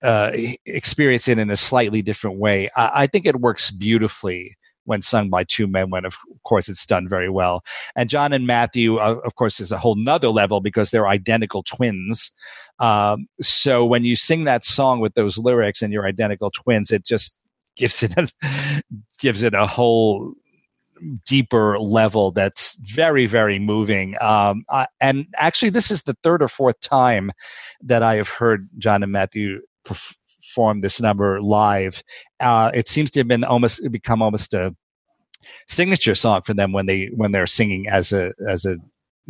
uh, experience it in a slightly different way. I, I think it works beautifully when sung by two men when of course it's done very well. And john and matthew uh, of course is a whole nother level because they're identical twins. Um, so when you sing that song with those lyrics and you're identical twins it just gives it a, [laughs] gives it a whole deeper level that's very very moving. Um, I, and actually this is the third or fourth time that i have heard john and matthew perform this number live uh, it seems to have been almost become almost a signature song for them when they when they're singing as a as a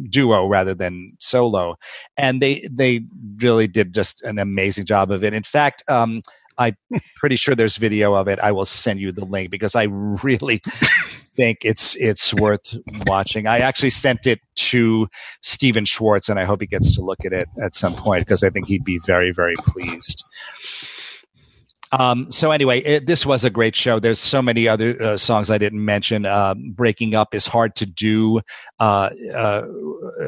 duo rather than solo. And they they really did just an amazing job of it. In fact um i'm pretty sure there's video of it. I will send you the link because i really think it's it's worth watching. I actually sent it to Stephen Schwartz and i hope he gets to look at it at some point because i think he'd be very very pleased um, so anyway, it, this was a great show. There's so many other uh, songs I didn't mention. Uh, "Breaking Up" is hard to do uh, uh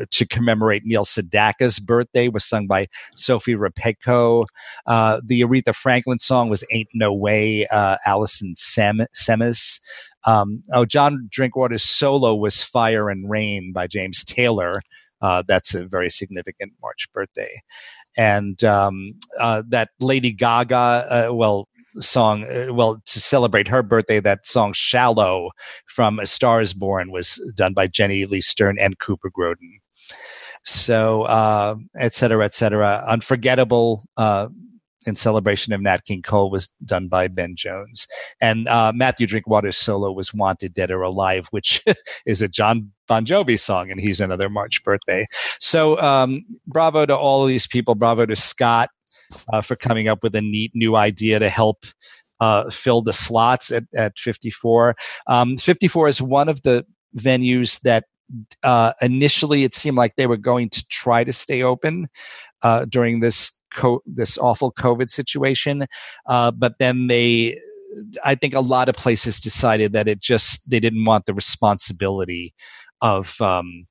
to commemorate Neil Sedaka's birthday. Was sung by Sophie Repetko. Uh, the Aretha Franklin song was "Ain't No Way." Uh, Allison Sem- Semmes Um, oh, John Drinkwater's solo was "Fire and Rain" by James Taylor. Uh, that's a very significant March birthday, and um, uh, that Lady Gaga, uh, well, song, uh, well, to celebrate her birthday, that song "Shallow" from "A Star Is Born" was done by Jenny Lee Stern and Cooper Grodin. So, uh, et cetera, et cetera. Unforgettable uh, in celebration of Nat King Cole was done by Ben Jones. And uh, Matthew Drinkwater's solo was Wanted Dead or Alive, which [laughs] is a Jon Bon Jovi song, and he's another March birthday. So um, bravo to all of these people. Bravo to Scott uh, for coming up with a neat new idea to help uh, fill the slots at, at 54. Um, 54 is one of the venues that uh, initially it seemed like they were going to try to stay open uh, during this co- this awful COVID situation, uh, but then they. I think a lot of places decided that it just they didn't want the responsibility of um,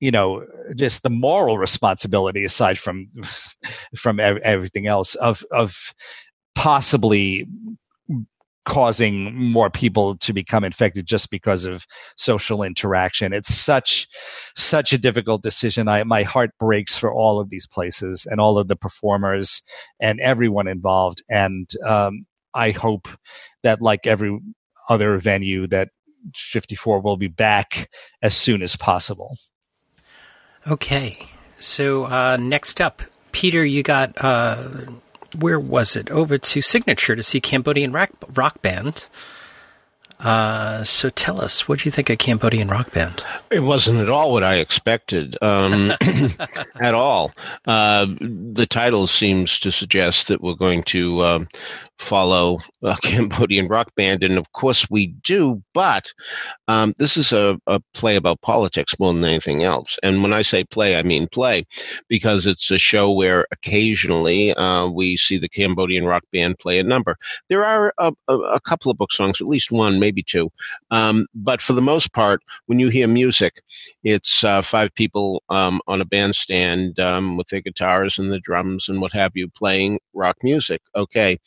you know just the moral responsibility aside from [laughs] from everything else of of possibly causing more people to become infected just because of social interaction. It's such such a difficult decision. I my heart breaks for all of these places and all of the performers and everyone involved. And um, I hope that, like every other venue, that 54 will be back as soon as possible. Okay, so uh, next up, Peter, you got. Uh where was it? Over to Signature to see Cambodian rock, rock band. Uh, so tell us, what do you think of Cambodian rock band? It wasn't at all what I expected, um, [coughs] at all. Uh, the title seems to suggest that we're going to um, follow a [laughs] Cambodian rock band, and of course we do. But um, this is a, a, play about politics more than anything else. And when I say play, I mean play, because it's a show where occasionally uh, we see the Cambodian rock band play a number. There are a, a, a couple of book songs, at least one, maybe two. Um, but for the most part, when you hear music, it's uh, five people um, on a bandstand um, with their guitars and the drums and what have you playing rock music. Okay.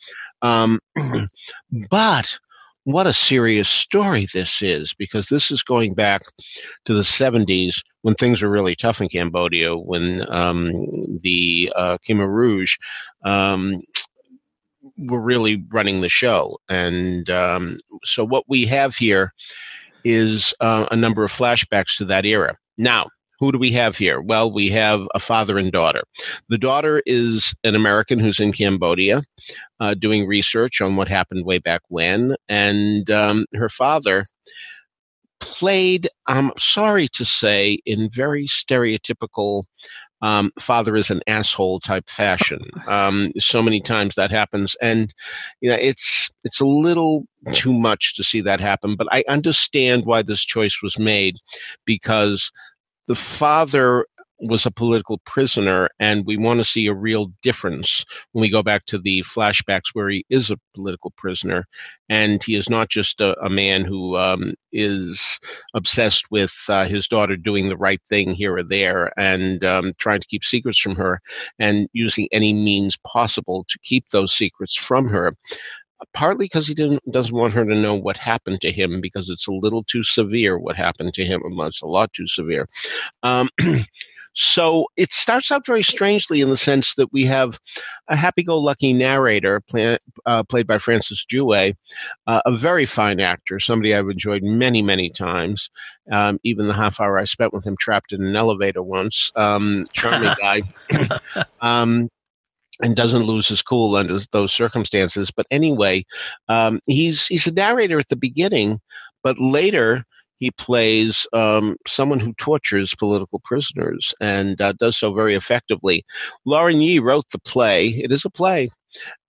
Um, [clears throat] but what a serious story this is because this is going back to the 70s when things were really tough in Cambodia, when um, the uh, Khmer Rouge um, were really running the show. And um, so what we have here is uh, a number of flashbacks to that era. Now, who do we have here? Well, we have a father and daughter. The daughter is an American who's in Cambodia uh, doing research on what happened way back when. And um, her father played, I'm sorry to say, in very stereotypical um, father is an asshole type fashion. [laughs] Um, so many times that happens, and you know it's it's a little too much to see that happen. But I understand why this choice was made because the father was a political prisoner, and we want to see a real difference when we go back to the flashbacks where he is a political prisoner, and he is not just a, a man who um, is obsessed with uh, his daughter doing the right thing here or there and um, trying to keep secrets from her, and using any means possible to keep those secrets from her partly because he didn't doesn't want her to know what happened to him because it's a little too severe what happened to him it's a lot too severe. Um, [clears throat] so it starts out very strangely in the sense that we have a happy-go-lucky narrator play, uh, played by Francis Jue uh, a very fine actor somebody i've enjoyed many many times. Um, even the half hour i spent with him trapped in an elevator once. Um, charming [laughs] guy. [clears throat] Um, and doesn't lose his cool under those circumstances. But anyway, um, he's he's a narrator at the beginning, but later he plays um, someone who tortures political prisoners and uh, does so very effectively. Lauren Yee wrote the play. It is a play.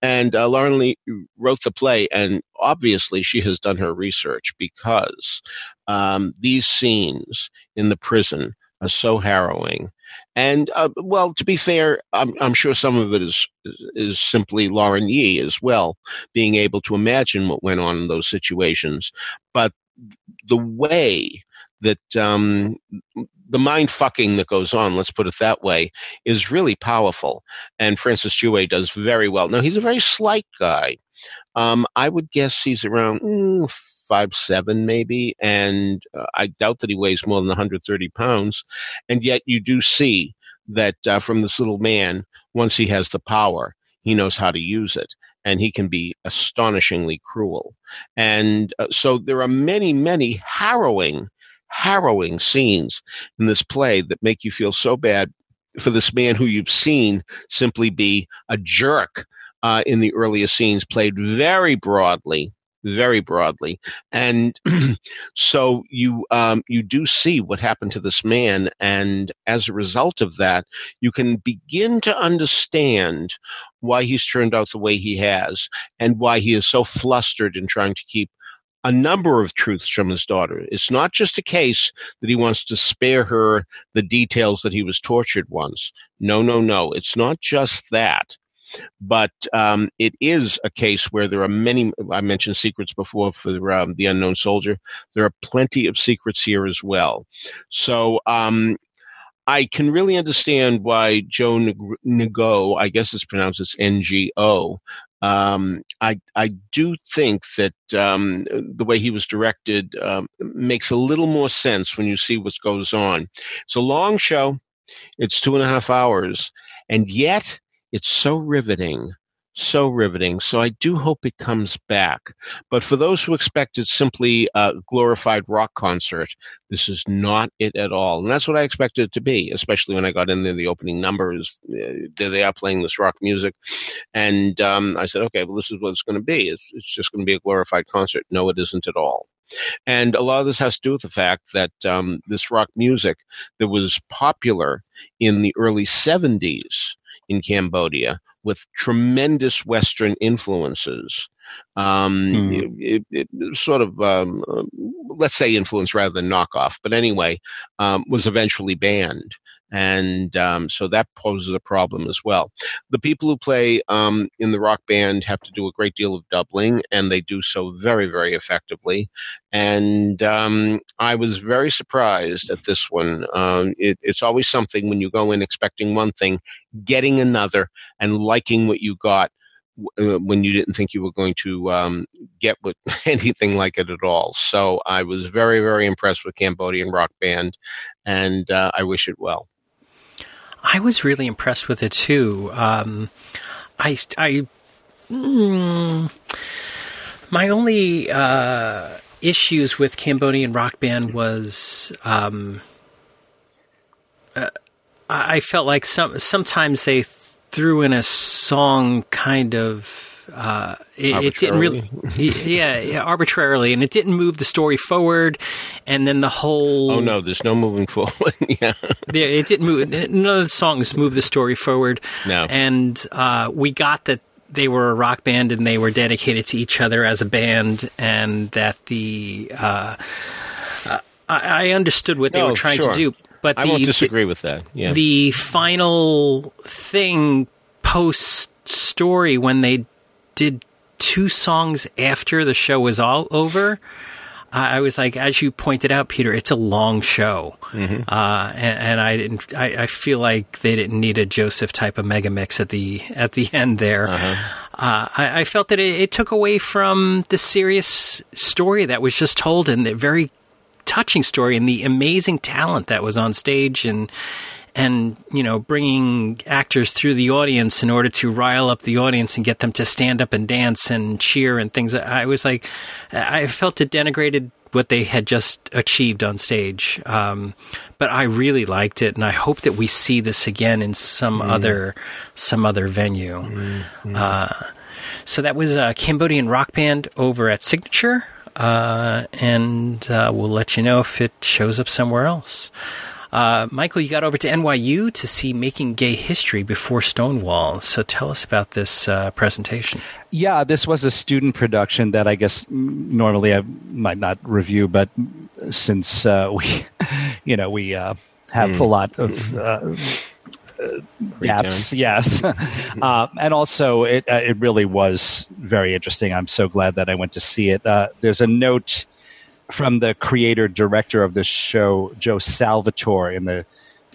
And uh, Lauren Yee wrote the play, and obviously she has done her research because um, these scenes in the prison are so harrowing and uh, well, to be fair, I'm, I'm, sure some of it is is simply Lauren Yee as well, being able to imagine what went on in those situations. But the way that um, the mind fucking that goes on, let's put it that way, is really powerful. And Francis Jue does very well. Now, he's a very slight guy. Um, I would guess he's around mm, five seven maybe, and uh, I doubt that he weighs more than 130 pounds. And yet, you do see that uh, from this little man, once he has the power, he knows how to use it and he can be astonishingly cruel. And uh, so there are many, many harrowing, harrowing scenes in this play that make you feel so bad for this man who you've seen simply be a jerk uh, in the earlier scenes, played very broadly very broadly. And [clears throat] so you um, you do see what happened to this man, and as a result of that, you can begin to understand why he's turned out the way he has, and why he is so flustered in trying to keep a number of truths from his daughter. It's not just a case that he wants to spare her the details that he was tortured once. No, no, no. It's not just that. But um, it is a case where there are many. I mentioned secrets before for um, the unknown soldier. There are plenty of secrets here as well. So um, I can really understand why Joe Ngo, I guess it's pronounced as N G O. Um, I I do think that um, the way he was directed um, makes a little more sense when you see what goes on. It's a long show; it's two and a half hours, and yet it's so riveting, so riveting. So I do hope it comes back. But for those who expect expected simply a glorified rock concert, this is not it at all. And that's what I expected it to be, especially when I got in there. The opening numbers, uh, they are playing this rock music. And um, I said, okay, well, this is what it's going to be. It's, it's just going to be a glorified concert. No, it isn't at all. And a lot of this has to do with the fact that um, this rock music that was popular in the early 70s in Cambodia with tremendous Western influences. Um, mm. it, it, it, sort of, um, let's say influence rather than knockoff, but anyway, um, was eventually banned and um, so that poses a problem as well. The people who play um, in the rock band have to do a great deal of doubling, and they do so very, very effectively. And um, I was very surprised at this one. Um, it, it's always something when you go in expecting one thing, getting another, and liking what you got uh, when you didn't think you were going to um, get with [laughs] anything like it at all. So I was very, very impressed with Cambodian Rock Band, and uh, I wish it well. I was really impressed with it too. Um, I, I, mm, my only uh, issues with Cambodian Rock Band was um, uh, I felt like some sometimes they threw in a song kind of uh, it, it, didn't really, [laughs] yeah, yeah, arbitrarily, and it didn't move the story forward. And then the whole oh no, there's no moving [laughs] forward. [laughs] yeah, yeah, it didn't move. None of the songs moved the story forward. No, and uh, we got that they were a rock band and they were dedicated to each other as a band, and that the uh, I, I, understood what they were trying sure. to do. But I the, won't disagree with that. Yeah. The final thing post story when they did two songs after the show was all over. I was like, as you pointed out, Peter, it's a long show, mm-hmm. uh, and, and, I didn't. I, I, feel like they didn't need a Joseph type of mega mix at the at the [laughs] end there. Uh-huh. Uh, I, I, felt that it, it, took away from the serious story that was just told, and the very touching story, and the amazing talent that was on stage, and and you know bringing actors through the audience in order to rile up the audience and get them to stand up and dance and cheer and things i was like i felt it denigrated what they had just achieved on stage um, but i really liked it and i hope that we see this again in some mm. other some other venue mm. uh, so that was a cambodian rock band over at signature uh, and uh, we'll let you know if it shows up somewhere else uh, Michael, you got over to NYU to see Making Gay History before Stonewall. So tell us about this uh, presentation. Yeah, this was a student production that I guess normally I might not review, but since uh, [laughs] we, you know, we uh, have mm. a lot of. [laughs] Uh, gaps, yes, [laughs] uh, and also it uh, it really was very interesting. I'm so glad that I went to see it. Uh, there's a note from the creator director of the show, Joe Salvatore, in the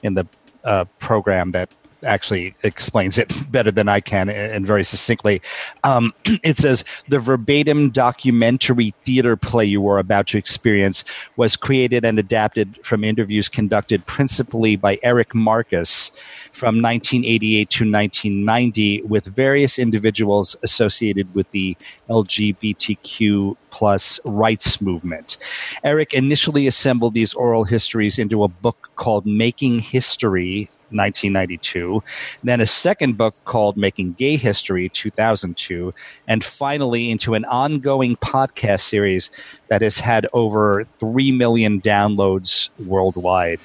in the uh, program that actually explains it [laughs] better than I can and very succinctly. Um, [clears throat] it says the verbatim documentary theater play you were about to experience was created and adapted from interviews conducted principally by Eric Marcus from 1988 to 1990 with various individuals associated with the LGBTQ plus rights movement. Eric initially assembled these oral histories into a book called Making History 1992, then a second book called Making Gay History 2002, and finally into an ongoing podcast series that has had over 3 million downloads worldwide.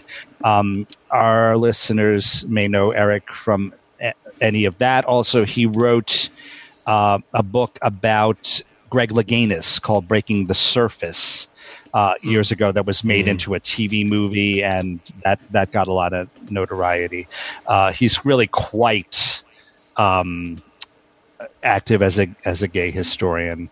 Um, our listeners may know Eric from any of that. Also, he wrote uh, a book about Greg Louganis called Breaking the Surface uh, years ago that was made mm. into a TV movie, and that that got a lot of notoriety. Uh, he's really quite um, active as a as a gay historian,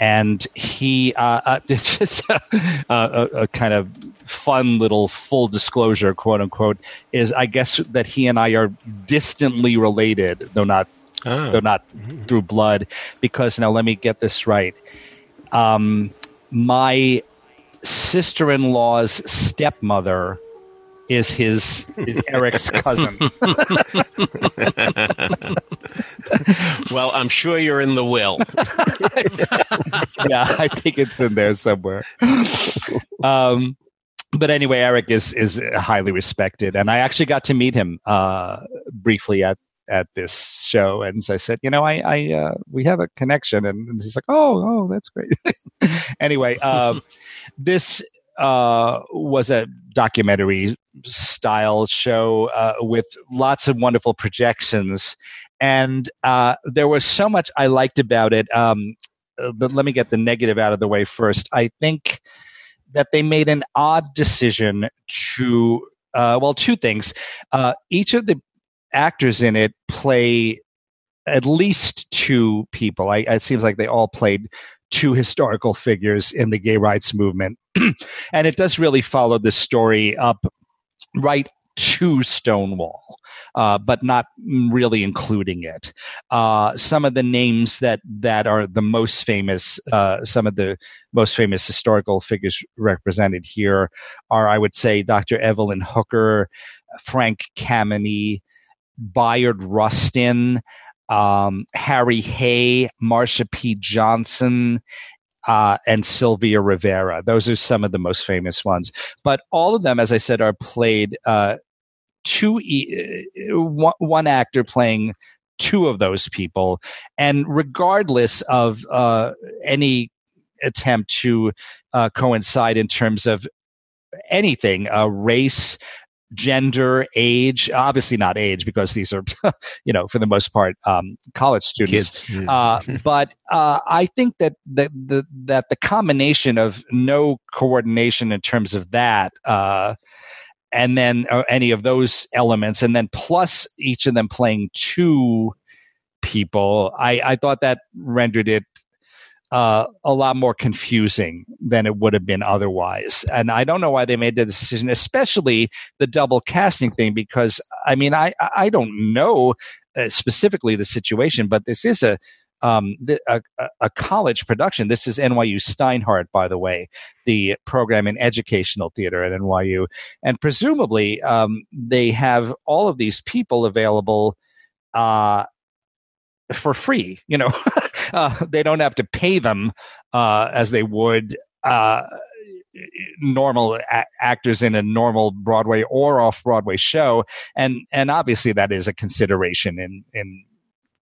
and he uh, uh, [laughs] it's just a, a, a, kind of fun little full disclosure, quote unquote, is I guess that he and I are distantly related, though not oh. though not mm-hmm. through blood, because now let me get this right. Um, my sister in law's stepmother is his is Eric's cousin. [laughs] well, I'm sure you're in the will. [laughs] yeah, I think it's in there somewhere. Um, but anyway, Eric is is highly respected, and I actually got to meet him uh, briefly at at this show, and so I said, you know, I, I uh, we have a connection, and he's like, oh, oh, that's great. [laughs] anyway, um, [laughs] this uh, was a documentary style show uh, with lots of wonderful projections, and uh, there was so much I liked about it. Um, uh, but let me get the negative out of the way first. I think that they made an odd decision to uh, well, two things. Uh, each of the actors in it play at least two people. I, it seems like they all played two historical figures in the gay rights movement. [clears throat] and it does really follow the story up right to Stonewall, uh, but not really including it. Uh, some of the names that that are the most famous, uh, some of the most famous historical figures represented here are, I would say, Dr. Evelyn Hooker, Frank Kameny, Bayard Rustin, um, Harry Hay, Marsha P. Johnson, uh, and Sylvia Rivera. Those are some of the most famous ones. But all of them, as I said, are played uh, two e- uh, one actor playing two of those people, and regardless of uh, any attempt to uh, coincide in terms of anything, uh, race, gender, age, obviously not age because these are, [laughs] you know, for the most part, um, college students. Uh, [laughs] but uh, I think that the, the, that the combination of no coordination in terms of that, uh, and then uh, any of those elements, and then plus each of them playing two people, I, I thought that rendered it uh, a lot more confusing than it would have been otherwise. And I don't know why they made the decision, especially the double casting thing, because I mean, I I don't know uh, specifically the situation, but this is a um, a, a, college production. This is NYU Steinhardt, by the way, the program in educational theater at NYU, and presumably um, they have all of these people available uh, for free. You know, [laughs] uh, [laughs] they don't have to pay them uh, as they would uh, normal a- actors in a normal Broadway or off Broadway show, and and obviously that is a consideration in in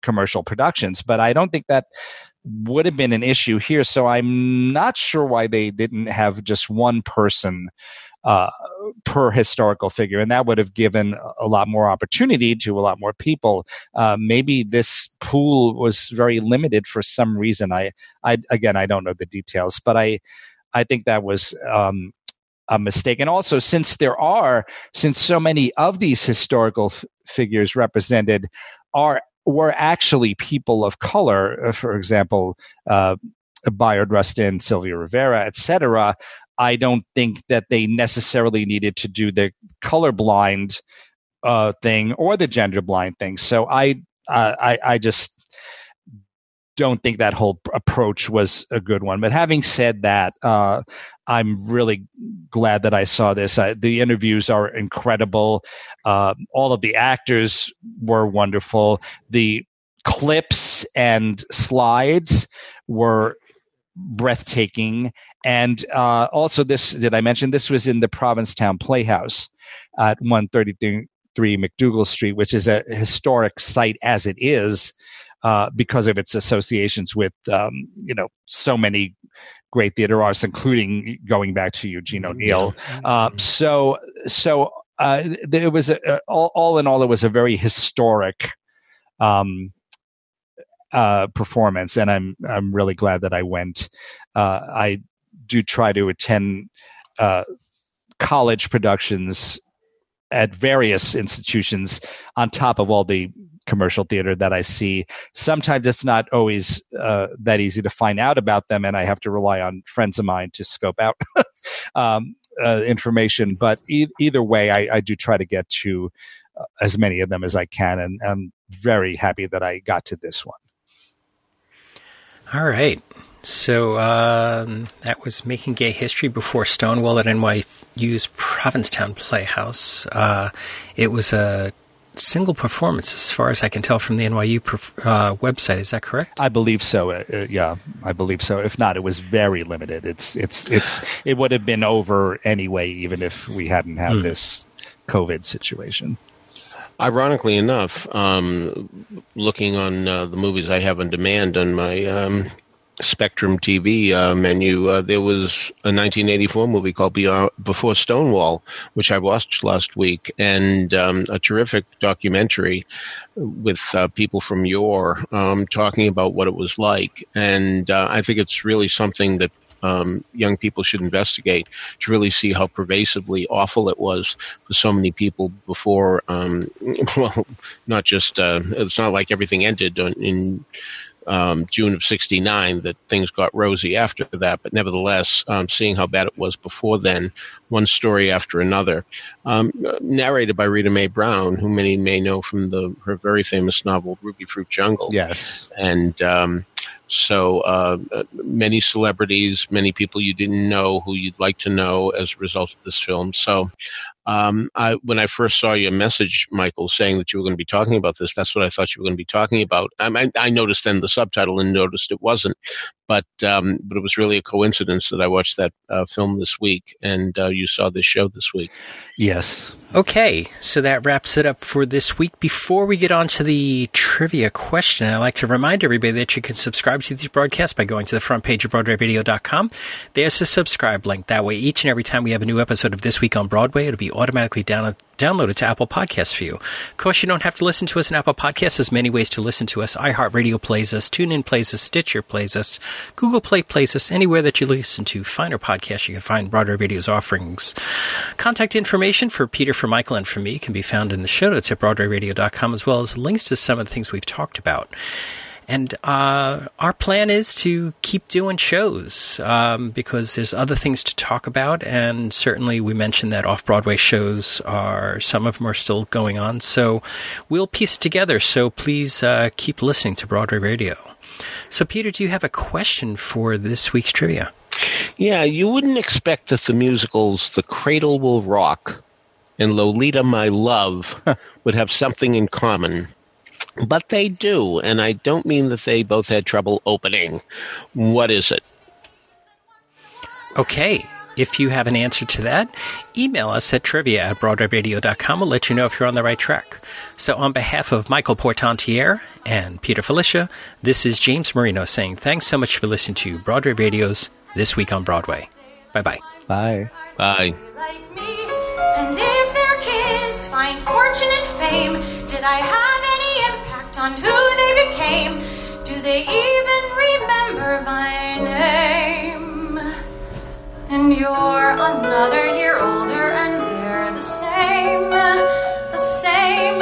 commercial productions. But I don't think that would have been an issue here. So I'm not sure why they didn't have just one person uh, per historical figure, and that would have given a lot more opportunity to a lot more people. Uh, maybe this pool was very limited for some reason. I, I again, I don't know the details, but I, I think that was. Um, a mistake. And also, since there are, since so many of these historical f- figures represented are were actually people of color, uh, for example, uh, Bayard Rustin, Sylvia Rivera, etc., I don't think that they necessarily needed to do the colorblind uh, thing or the gender blind thing. So I, uh, I, I just don't think that whole approach was a good one. But having said that, uh, I'm really glad that I saw this. I, the interviews are incredible. Uh, all of the actors were wonderful. The clips and slides were breathtaking. And uh, also, this did I mention this was in the Provincetown Playhouse at 133 MacDougal Street, which is a historic site as it is. Uh, because of its associations with um, you know so many great theater artists, including going back to Eugene mm-hmm. O'Neill. Uh, so so uh, it was a, all, all, in all, it was a very historic um, uh, performance, and I'm I'm really glad that I went. Uh, I do try to attend college productions at various institutions on top of all the commercial theater that I see. Sometimes it's not always uh, that easy to find out about them, and I have to rely on friends of mine to scope out [laughs] um, uh, information. But e- either way, I, I, do try to get to uh, as many of them as I can, and I'm very happy that I got to this one. All right. So um, that was Making Gay History before Stonewall at NYU's Provincetown Playhouse. Uh, it was a single performance, as far as I can tell from the NYU uh, website. Is that correct? I believe so. Uh, uh, yeah, I believe so. If not, it was very limited. It's it's it's it would have been over anyway, even if we hadn't had mm. this COVID situation. Ironically enough, um, looking on uh, the movies I have on demand on my um, Spectrum TV uh, menu, uh, there was a 1984 movie called Before Stonewall, which I watched last week, and um, a terrific documentary with uh, people from yore um, talking about what it was like. And uh, I think it's really something that um, young people should investigate to really see how pervasively awful it was for so many people before. Um, [laughs] well, not just uh, it's not like everything ended in um, June of 69 that things got rosy after that. But nevertheless, um, seeing how bad it was before then, one story after another, um, narrated by Rita Mae Brown, who many may know from the her very famous novel Rubyfruit Jungle. Yes. And um, so uh, many celebrities, many people you didn't know who you'd like to know as a result of this film. So um, I, when I first saw your message, Michael, saying that you were going to be talking about this, that's what I thought you were going to be talking about. I, I noticed then the subtitle and noticed it wasn't, but um, but it was really a coincidence that I watched that uh, film this week and uh, you saw this show this week. Yes. Okay, so that wraps it up for this week. Before we get on to the trivia question, I'd like to remind everybody that you can subscribe to these broadcasts by going to the front page of BroadwayRadio.com. There's a subscribe link. That way, each and every time we have a new episode of This Week on Broadway, it'll be automatically down, it to Apple Podcasts for you. Of course, you don't have to listen to us in Apple Podcasts. There's many ways to listen to us. iHeartRadio plays us, TuneIn plays us, Stitcher plays us, Google Play plays us, anywhere that you listen to finer podcasts, you can find Broadway Radio's offerings. Contact information for Peter for Michael and for me can be found in the show notes at BroadwayRadio.com, as well as links to some of the things we've talked about. And uh, our plan is to keep doing shows um, because there's other things to talk about. And certainly, we mentioned that off Broadway shows are, some of them are still going on. So we'll piece it together. So please uh, keep listening to Broadway Radio. So, Peter, do you have a question for this week's trivia? Yeah, you wouldn't expect that the musicals The Cradle Will Rock and Lolita My Love [laughs] would have something in common. But they do, and I don't mean that they both had trouble opening. What is it? Okay. If you have an answer to that, email us at trivia at broadwayradio.com. We'll let you know if you're on the right track. So, on behalf of Michael Portantiere and Peter Filichia, this is James Marino saying thanks so much for listening to Broadway Radio's This Week on Broadway. Bye-bye. Bye. Bye. And if find fortune and fame, did I have any impact on who they became? Do they even remember my name? And you're another year older, and they're the same, the same.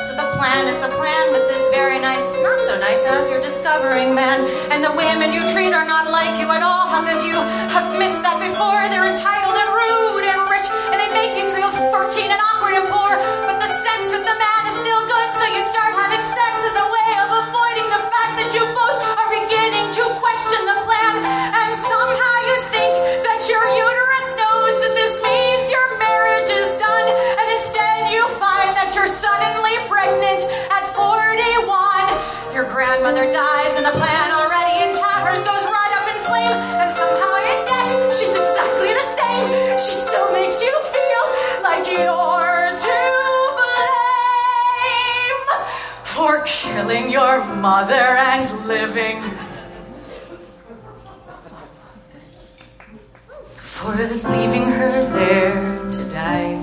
So the plan is the plan with this very nice, not so nice as you're discovering, man. And the women you treat are not like you at all. How could you have missed that before? They're entitled and rude and rich, your mother and living. For leaving her there to die.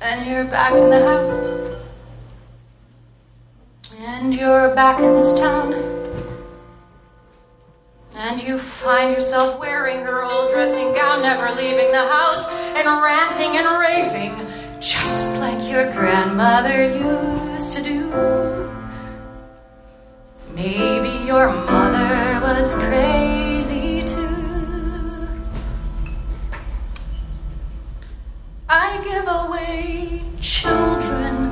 And you're back in the house. And you're back in this town. And you find yourself wearing her old dressing gown, never leaving the house, and ranting and raving, just like your grandmother used to do. Maybe your mother was crazy too. I give away children.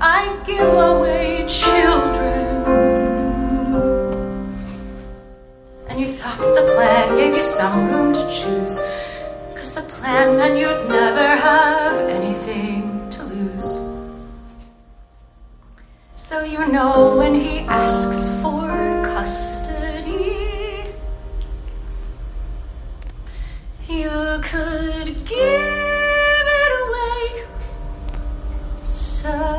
I give away children. And you thought that the plan gave you some room to choose. Cause the plan meant you'd never have anything to lose. So you know when he asks for custody, you could give it away so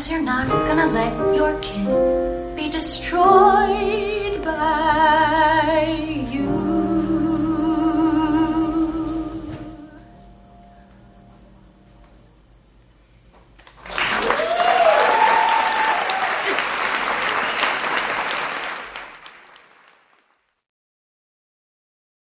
Cause you're not gonna let your kid be destroyed by